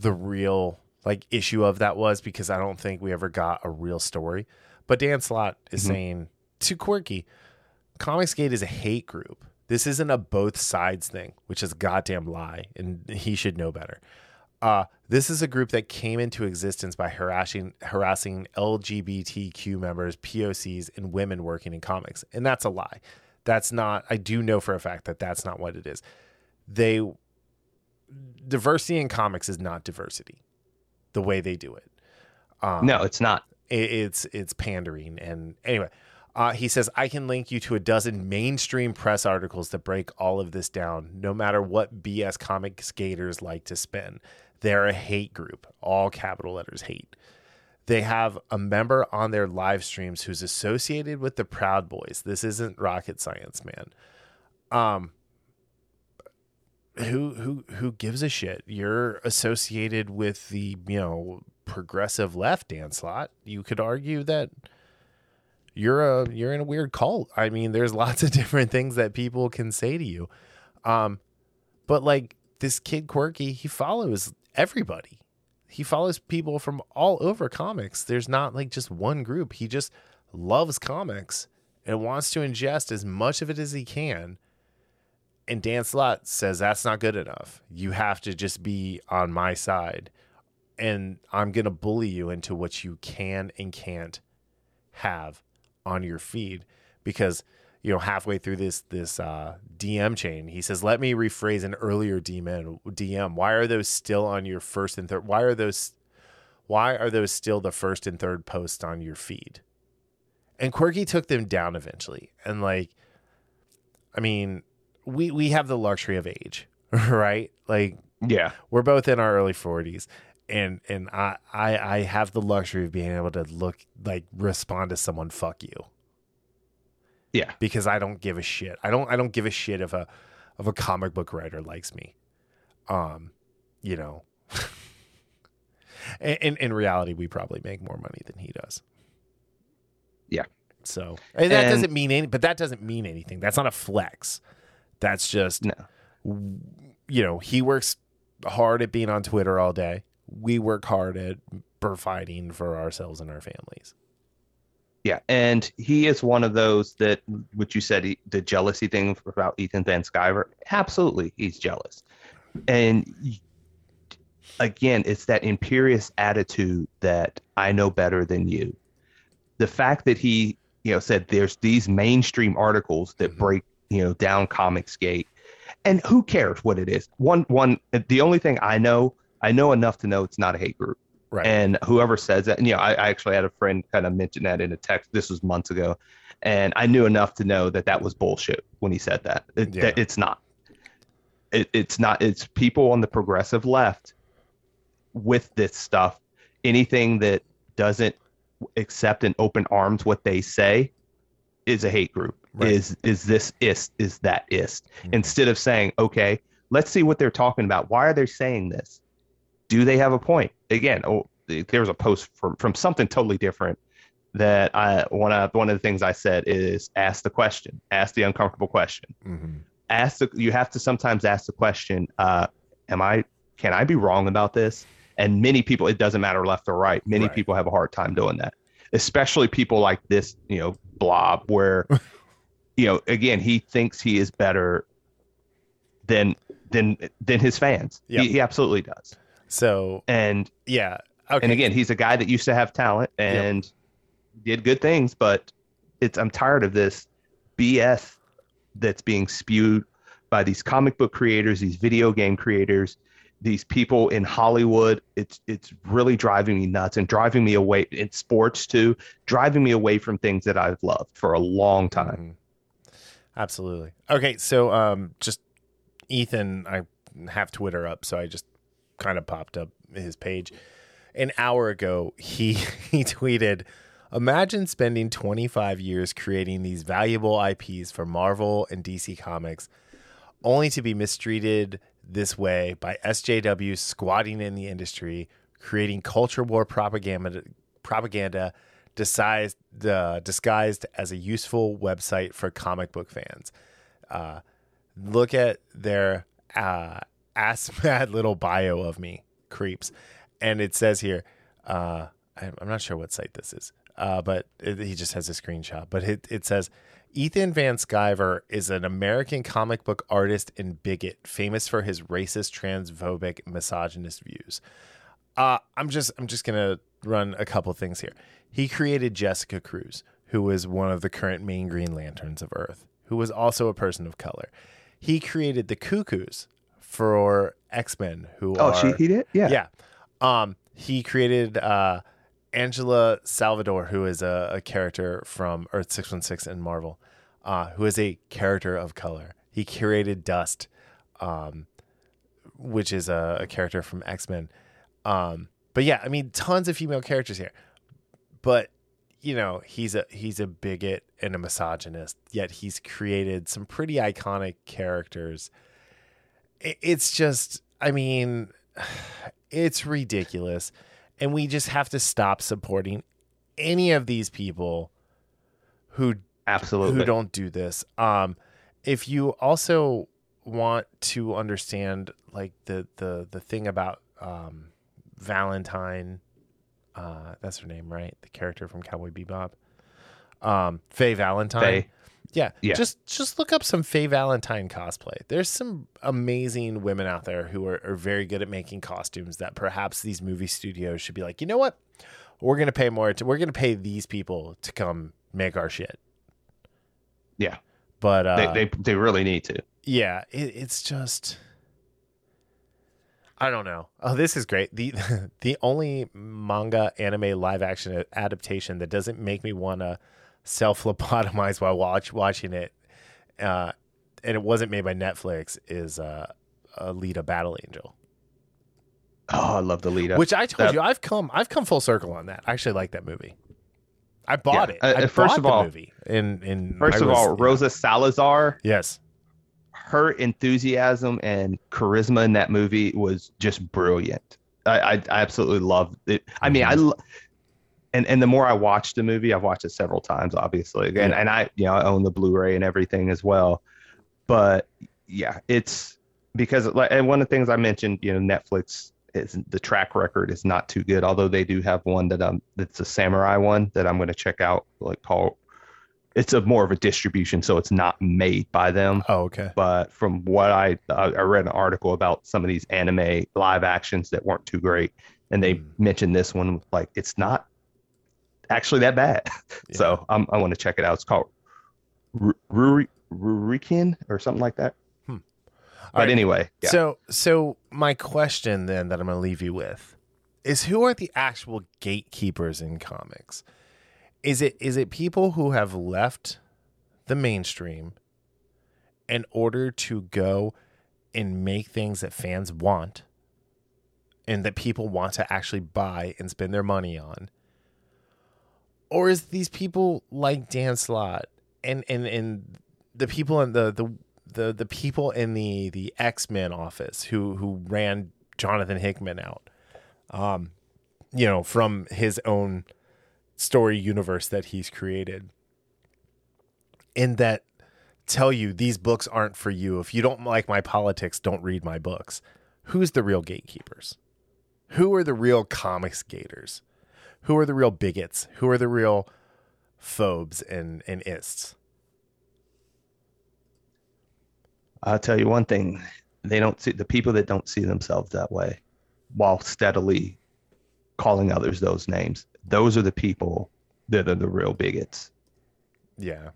the real like issue of that was because I don't think we ever got a real story. But Dan Slott is Mhm. saying too quirky. Comicsgate is a hate group. This isn't a both sides thing, which is a goddamn lie, and he should know better. Uh, this is a group that came into existence by harassing harassing LGBTQ members, POCs, and women working in comics, and that's a lie. That's not. I do know for a fact that that's not what it is. They diversity in comics is not diversity, the way they do it. Um, No, it's not. it, it's it's pandering and anyway uh, he says i can link you to a dozen mainstream press articles that break all of this down no matter what bs Comicsgaters like to spin they're a hate group all capital letters hate they have a member on their live streams who's associated with the proud boys this isn't rocket science man um who who who gives a shit you're associated with the you know progressive left Dan Slott. You could argue that you're a you're in a weird cult. I mean, there's lots of different things that people can say to you. Um, but like this kid quirky, he follows everybody. He follows people from all over comics. There's not like just one group. He just loves comics and wants to ingest as much of it as he can. And Dan Slott says that's not good enough. You have to just be on my side and I'm going to bully you into what you can and can't have on your feed because you know halfway through this this uh, DM chain he says let me rephrase an earlier DM DM why are those still on your first and third why are those why are those still the first and third posts on your feed? And Quirky took them down eventually. And like, I mean, we we have the luxury of age, right? Like Yeah. we're both in our early 40s and and I, I i have the luxury of being able to look like respond to someone fuck you Yeah. because i don't give a shit i don't i don't give a shit if a if a comic book writer likes me um you know in, in in reality we probably make more money than he does Yeah. so and that And- doesn't mean any but that doesn't mean anything that's not a flex that's just No. you know, he works hard at being on Twitter all day. We work hard at providing for ourselves and our families. Yeah, and he is one of those that, what you said, he, the jealousy thing about Ethan Van Sciver. Absolutely, he's jealous, and again, it's that imperious attitude that I know better than you. The fact that he, you know, said there's these mainstream articles that Mhm. break, you know, down Comicsgate, and who cares what it is? One, one. The only thing I know, I know enough to know it's not a hate group. Right. And whoever says that, and, you know, I, I actually had a friend kind of mention that in a text. This was months ago, and I knew enough to know that that was bullshit when he said that. It, Yeah. that it's not. It, it's not. It's people on the progressive left with this stuff. Anything that doesn't accept and open arms what they say is a hate group. Right. Is is this ist? Is that ist? Mhm. Instead of saying, okay, let's see what they're talking about. Why are they saying this? Do they have a point? Again, oh, there was a post from from something totally different that I one of one of the things I said is ask the question, ask the uncomfortable question. Mhm. Ask the you have to sometimes ask the question, uh, am I can I be wrong about this? And many people, it doesn't matter left or right. Many Right. people have a hard time doing that, especially people like this, you know, blob where, you know, again, he thinks he is better than than than his fans. Yep. He, he absolutely does. So And yeah. Okay. and again, he's a guy that used to have talent and did good things, but it's I'm tired of this BS that's being spewed by these comic book creators, these video game creators, these people in Hollywood. It's it's really driving me nuts and driving me away in sports too, driving me away from things that I've loved for a long time. Mhm. Absolutely. Okay, so um just Ethan, I have Twitter up, so I just kind of popped up his page. An hour ago, he he tweeted, "Imagine spending 25 years creating these valuable IPs for Marvel and DC Comics only to be mistreated this way by SJW squatting in the industry, creating culture war propaganda propaganda disguised uh, disguised as a useful website for comic book fans. Uh, look at their uh, ass mad little bio of me, creeps, and it says here. Uh, I'm not sure what site this is, uh, but it, he just has a screenshot. But it, it says Ethan Van Sciver is an American comic book artist and bigot, famous for his racist, transphobic, misogynist views. Uh, I'm just I'm just gonna run a couple things here. He created Jessica Cruz, who is one of the current main Green Lanterns of Earth, who was also a person of color. He created the Cuckoos for X Men, who Oh, are she he did? Yeah. yeah. Um, he created uh, Angela Salvador, who is a, a character from Earth 616 and Marvel, uh, who is a character of color. He curated Dust, um, which is a, a character from X Men. Um, but yeah, I mean, tons of female characters here. But you know, he's a he's a bigot and a misogynist. Yet he's created some pretty iconic characters. It's just, I mean, it's ridiculous, and we just have to stop supporting any of these people who Absolutely. who don't do this. Um, if you also want to understand like the the the thing about um, Valentine, uh, that's her name, right? The character from Cowboy Bebop, um, Faye Valentine. Faye. Yeah, Yeah. just just look up some Faye Valentine cosplay. There's some amazing women out there who are, are very good at making costumes that perhaps these movie studios should be like, you know what? We're gonna pay more. To, we're gonna pay these people to come make our shit. Yeah. But uh, they, they they really need to. yeah, it, it's just. I don't know. Oh, this is great. the The only manga anime live action adaptation that doesn't make me want to self lobotomize while watch watching it, uh, and it wasn't made by Netflix, is uh, Alita Battle Angel. Oh, I love the lead Which I told that, you, I've come, I've come full circle on that. I actually like that movie. I bought yeah, it. Uh, I first of all, movie in in first of was, all, Rosa yeah. Salazar. Yes, her enthusiasm and charisma in that movie was just brilliant. I, I, I absolutely loved it. I mean, I mm-hmm. And and the more I watched the movie, I've watched it several times, obviously, and yeah. and I you know I own the Blu-ray and everything as well. But yeah, it's because like and one of the things I mentioned, you know, Netflix is the track record is not too good. Although they do have one that um that's a samurai one that I'm going to check out, like called. It's a more of a distribution, so it's not made by them. Oh, okay. But from what I I read an article about some of these anime live actions that weren't too great, and they mm. mentioned this one like it's not actually that bad. Yeah. So I'm, I want to check it out. It's called Ruriken or something like that. Hmm. But right. anyway, yeah. so so my question then that I'm going to leave you with is who are the actual gatekeepers in comics? Is it is it people who have left the mainstream in order to go and make things that fans want and that people want to actually buy and spend their money on? Or is these people like Dan Slott and and and the people in the the the the people in the the X Men office who who ran Jonathan Hickman out, um, you know, from his own story universe that he's created, in that tell you these books aren't for you. If you don't like my politics, don't read my books. Who's the real gatekeepers? Who are the real comics gators? Who are the real bigots? Who are the real phobes and, and ists? I'll tell you one thing: they don't see the people that don't see themselves that way, while steadily calling others those names. Those are the people that are the real bigots. Yeah.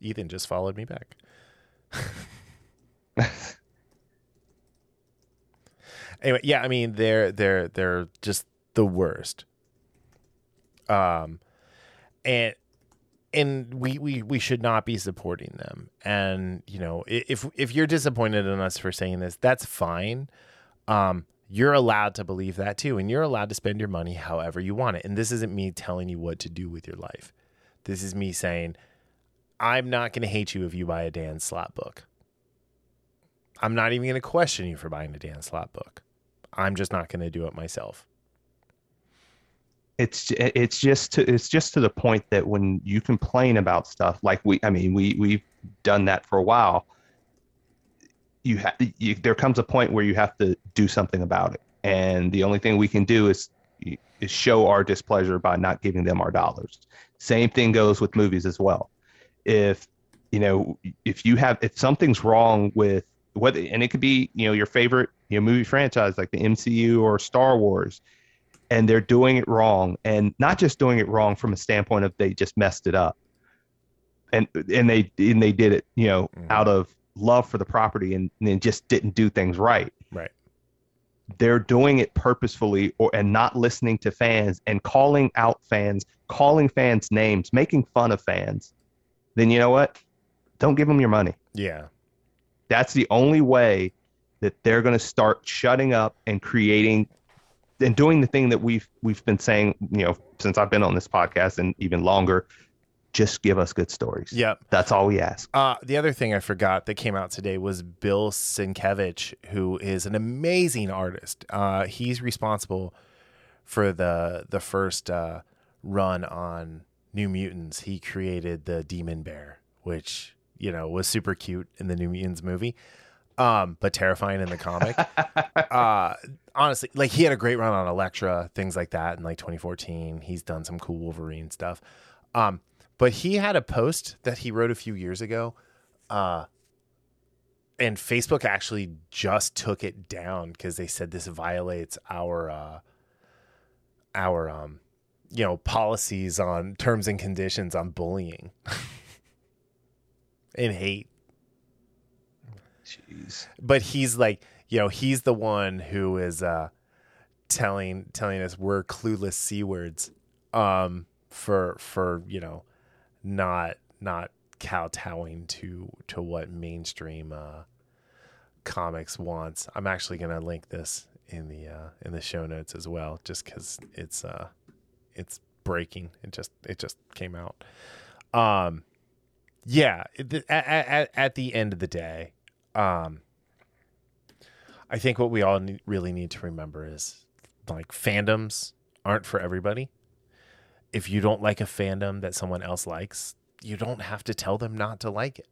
Ethan just followed me back. anyway, yeah, I mean they're they're they're just the worst. Um and and we, we we should not be supporting them. And you know, if if you're disappointed in us for saying this, that's fine. Um, you're allowed to believe that too, and you're allowed to spend your money however you want it. And this isn't me telling you what to do with your life. This is me saying, I'm not going to hate you if you buy a Dan Slott book. I'm not even going to question you for buying a Dan Slott book. I'm just not going to do it myself. It's it's just to it's just to the point that when you complain about stuff like we I mean we we've done that for a while you have there comes a point where you have to do something about it. And the only thing we can do is is show our displeasure by not giving them our dollars. Same thing goes with movies as well. If you know if you have if something's wrong with what and it could be you know your favorite you know movie franchise like the MCU or Star Wars and they're doing it wrong and not just doing it wrong from a standpoint of they just messed it up and and they and they did it you know mm-hmm. out of love for the property and, and just didn't do things right. Right. They're doing it purposefully or and not listening to fans and calling out fans calling fans names making fun of fans. Then you know what? Don't give them your money. Yeah that's the only way that they're going to start shutting up and creating and doing the thing that we've we've been saying, you know, since I've been on this podcast and even longer, just give us good stories. Yep. That's all we ask. Uh, the other thing I forgot that came out today was Bill Sienkiewicz, who is an amazing artist. Uh, he's responsible for the the first uh, run on New Mutants. He created the Demon Bear, which you know was super cute in the New Mutants movie um, but terrifying in the comic. uh, honestly, like he had a great run on Elektra, things like that in like 2014. He's done some cool Wolverine stuff. Um, but he had a post that he wrote a few years ago. Uh, and Facebook actually just took it down because they said this violates our uh, our um, you know policies on terms and conditions on bullying and hate. Jeez. but he's like you know he's the one who is uh telling telling us we're clueless c words um for for you know not not kowtowing to to what mainstream uh comics wants. I'm actually gonna link this in the uh in the show notes as well just because it's uh it's breaking. It just it just came out. Um yeah at, at, at the end of the day um I think what we all need, really need to remember is like fandoms aren't for everybody. If you don't like a fandom that someone else likes, you don't have to tell them not to like it.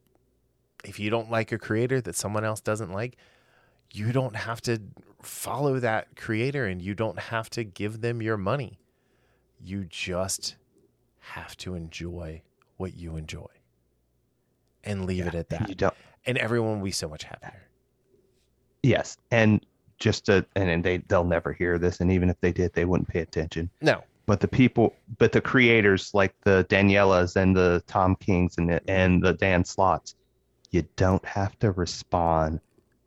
If you don't like a creator that someone else doesn't like, you don't have to follow that creator and you don't have to give them your money. You just have to enjoy what you enjoy and leave it at that. You don't. And everyone will be so much happier. Yes, and just to and, and they they'll never hear this, and even if they did, they wouldn't pay attention. No, But the people, but the creators like the Daniellas and the Tom Kings and the, and the Dan Slotts, you don't have to respond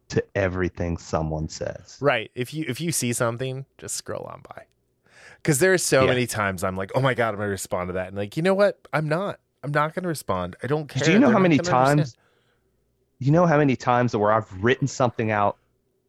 to everything someone says. Right. If you if you see something, just scroll on by. Because there are so Yeah. many times I'm like, oh my god, I'm gonna respond to that, and like, you know what? I'm not. I'm not gonna respond. I don't care. Do you know They're how many times? understand. You know how many times where I've written something out,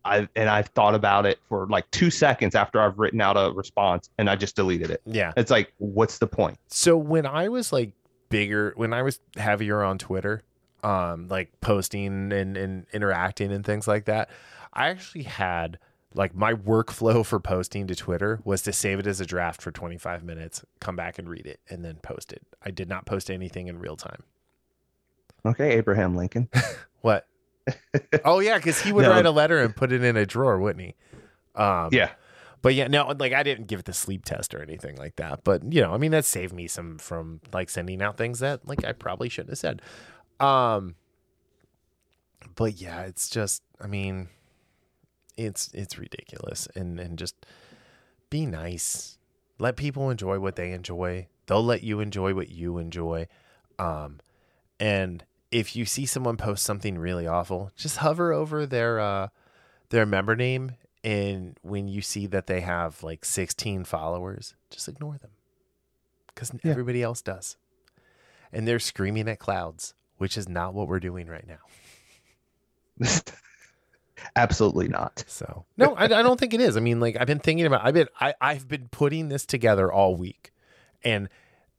I and I've thought about it for like two seconds after I've written out a response, and I just deleted it. Yeah. It's like, what's the point? So when I was like bigger, when I was heavier on Twitter, um, like posting and, and interacting and things like that, I actually had like my workflow for posting to Twitter was to save it as a draft for 25 minutes, come back and read it, and then post it. I did not post anything in real time. Okay, Abraham Lincoln. What? oh yeah, because he would No. write a letter and put it in a drawer, wouldn't he? Um, Yeah. But yeah, no, like I didn't give it the sleep test or anything like that. But you know, I mean, that saved me some from like sending out things that like I probably shouldn't have said. Um, but yeah, it's just, I mean, it's it's ridiculous, and and just be nice. Let people enjoy what they enjoy. They'll let you enjoy what you enjoy. Um, and if you see someone post something really awful, just hover over their uh their member name and when you see that they have like 16 followers, just ignore them. Cuz Yeah. everybody else does. And they're screaming at clouds, which is not what we're doing right now. Absolutely not. So, no, I, I don't think it is. I mean, like I've been thinking about I've been I I've been putting this together all week. And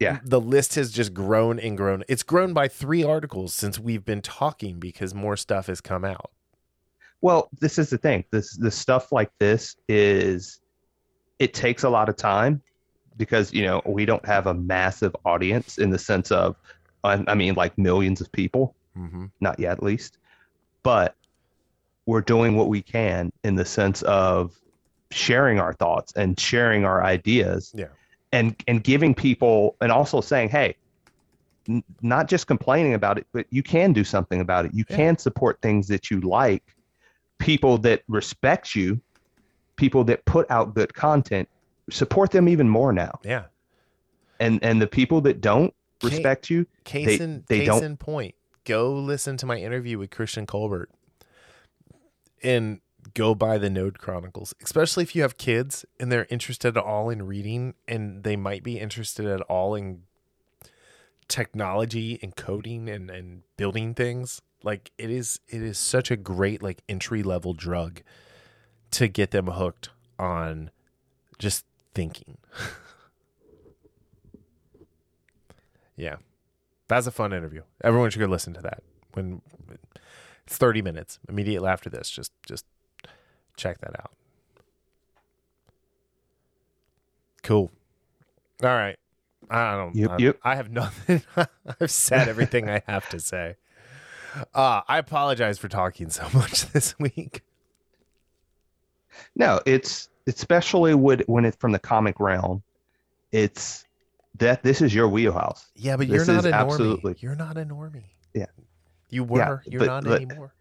Yeah. the list has just grown and grown. It's grown by 3 articles since we've been talking because more stuff has come out. Well, this is the thing. This the stuff like this is it takes a lot of time because you know we don't have a massive audience in the sense of I I mean like millions of people, Mhm. not yet at least, but we're doing what we can in the sense of sharing our thoughts and sharing our ideas Yeah. and and giving people and also saying hey n- not just complaining about it but you can do something about it you Yeah. can support things that you like people that respect you people that put out good content support them even more now Yeah. and and the people that don't respect you Case They- in they case don't- in point. Go listen to my interview with Christian Colbert, and go buy the Node Chronicles. Especially if you have kids and they're interested at all in reading, and they might be interested at all in technology and coding and and building things. Like it is, it is such a great like entry level drug to get them hooked on just thinking. yeah. That's a fun interview. Everyone should go listen to that. When 30 minutes immediately after this, just just check that out. Cool. All right. I don't Yep, I, yep. I have nothing. I've said everything I have to say. Uh, I apologize for talking so much this week. no it's especially when when it's from the comic realm it's that this is your wheelhouse Yeah, but This you're not a normie. absolutely- You're not a normie. Yeah. You were. Yeah, you're but- not but- anymore.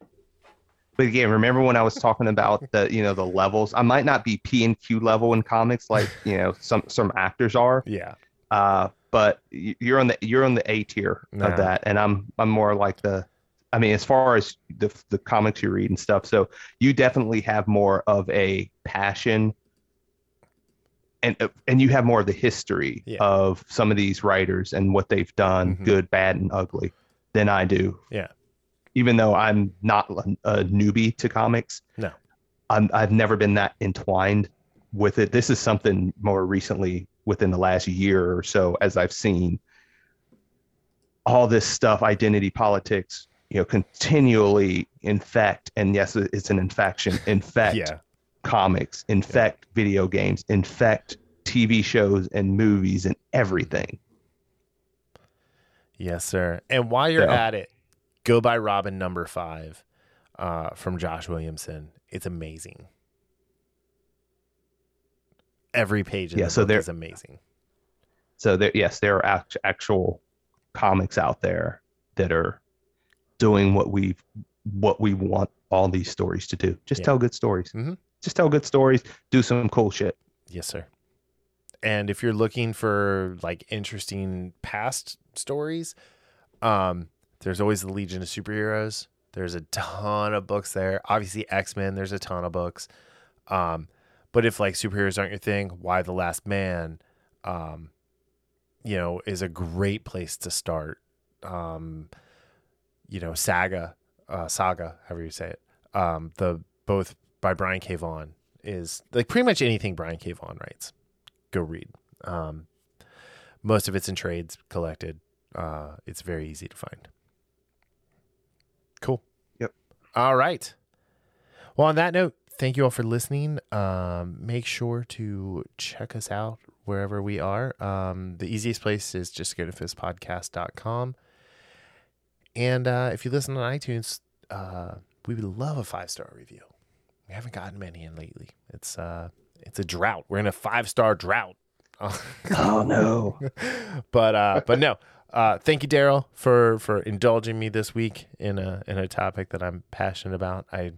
But again, remember when I was talking about the you know the levels? I might not be P and Q level in comics like you know some some actors are, Yeah. uh, but you're on the you're on the A tier Nah. of that, and I'm I'm more like the I mean, as far as the the comics you read and stuff, so you definitely have more of a passion, and uh, and you have more of the history Yeah. of some of these writers and what they've done, Mhm. good, bad, and ugly, than I do. Yeah. Even though I'm not a, newbie to comics, No. I'm I've never been that entwined with it. This is something more recently within the last year or so as I've seen all this stuff, identity politics, you know, continually infect, and yes, it's an infection, infect Yeah. comics, infect video games, infect TV shows and movies and everything. Yes, sir. And while you're Yeah. at it, go by Robin number five uh, from Josh Williamson. It's amazing. Every page Yeah, the so there- is amazing. So there, yes, there are act- actual comics out there that are doing what we what we want all these stories to do. Just Yeah. tell good stories. Mhm. Just tell good stories. Do some cool shit. Yes, sir. And if you're looking for like interesting past stories, um, there's always the Legion of Superheroes. There's a ton of books there. Obviously, X Men. There's a ton of books. Um, but if like superheroes aren't your thing, Y the Last Man, um, you know, is a great place to start. Um, you know, Saga, uh, Saga, however you say it. Um, the both by Brian K. Vaughan is like pretty much anything Brian K. Vaughan writes. Go read. Um, most of it's in trades collected. Uh, it's very easy to find. All right. Well, on that note, thank you all for listening. Um, make sure to check us out wherever we are. Um, the easiest place is just go to fistpodcast.com. And uh, if you listen on iTunes, uh, we would love a five star review. We haven't gotten many in lately. It's uh, it's a drought. We're in a five star drought. Oh no. but uh, but no. Uh, thank you, Daryl, for for indulging me this week in a in a topic that I'm passionate about. I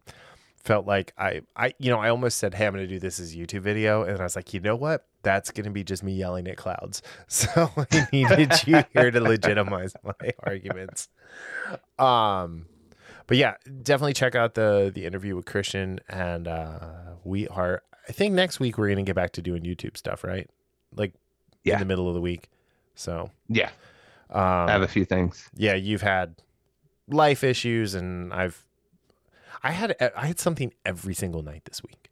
felt like I I you know I almost said, "Hey, I'm going to do this as a YouTube video," and I was like, you know what? That's going to be just me yelling at clouds. So I needed you here to legitimize my arguments. Um, but yeah, definitely check out the the interview with Christian, and uh, we are. I think next week we're going to get back to doing YouTube stuff, right? Like Yeah. in the middle of the week. So Yeah. Um, I have a few things. yeah, you've had life issues, and I've I had I had something every single night this week.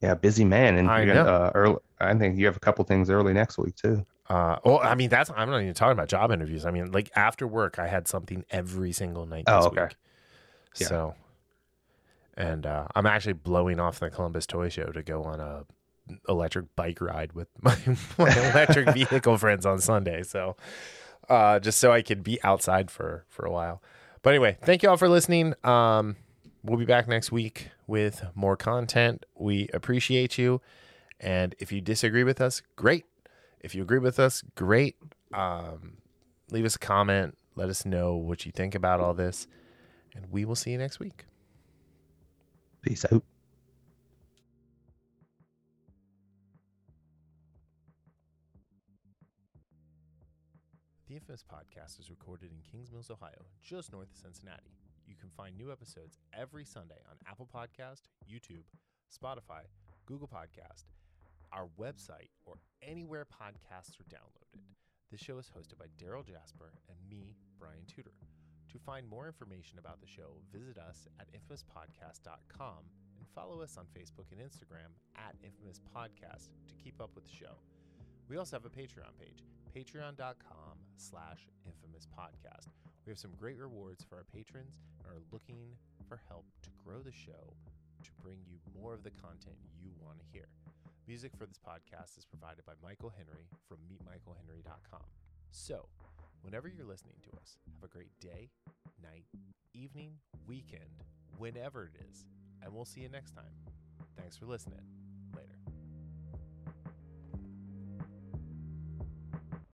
Yeah, busy man, and I gonna, uh, early, I think you have a couple things early next week too. Uh, well, I mean that's I'm not even talking about job interviews. I mean, like after work, I had something every single night Oh, this okay. week. Yeah. So, and uh, I'm actually blowing off the Columbus Toy Show to go on a electric bike ride with my, my electric vehicle friends on Sunday. So, uh, just so I could be outside for for a while. But anyway, thank you all for listening. Um, we'll be back next week with more content. We appreciate you, and if you disagree with us, great. If you agree with us, great. Um, leave us a comment. Let us know what you think about all this, and we will see you next week. Peace out. Infamous Podcast is recorded in Kings Mills, Ohio, just north of Cincinnati. You can find new episodes every Sunday on Apple Podcast, YouTube, Spotify, Google Podcast, our website, or anywhere podcasts are downloaded. This show is hosted by Daryl Jasper and me, Brian Tudor. To find more information about the show, visit us at infamouspodcast.com and follow us on Facebook and Instagram at Infamous Podcast to keep up with the show. We also have a Patreon page, patreon.com slash infamous podcast. We have some great rewards for our patrons and are looking for help to grow the show to bring you more of the content you want to hear. Music for this podcast is provided by Michael Henry from meetmichaelhenry.com. So, whenever you're listening to us, have a great day, night, evening, weekend, whenever it is, and we'll see you next time. Thanks for listening.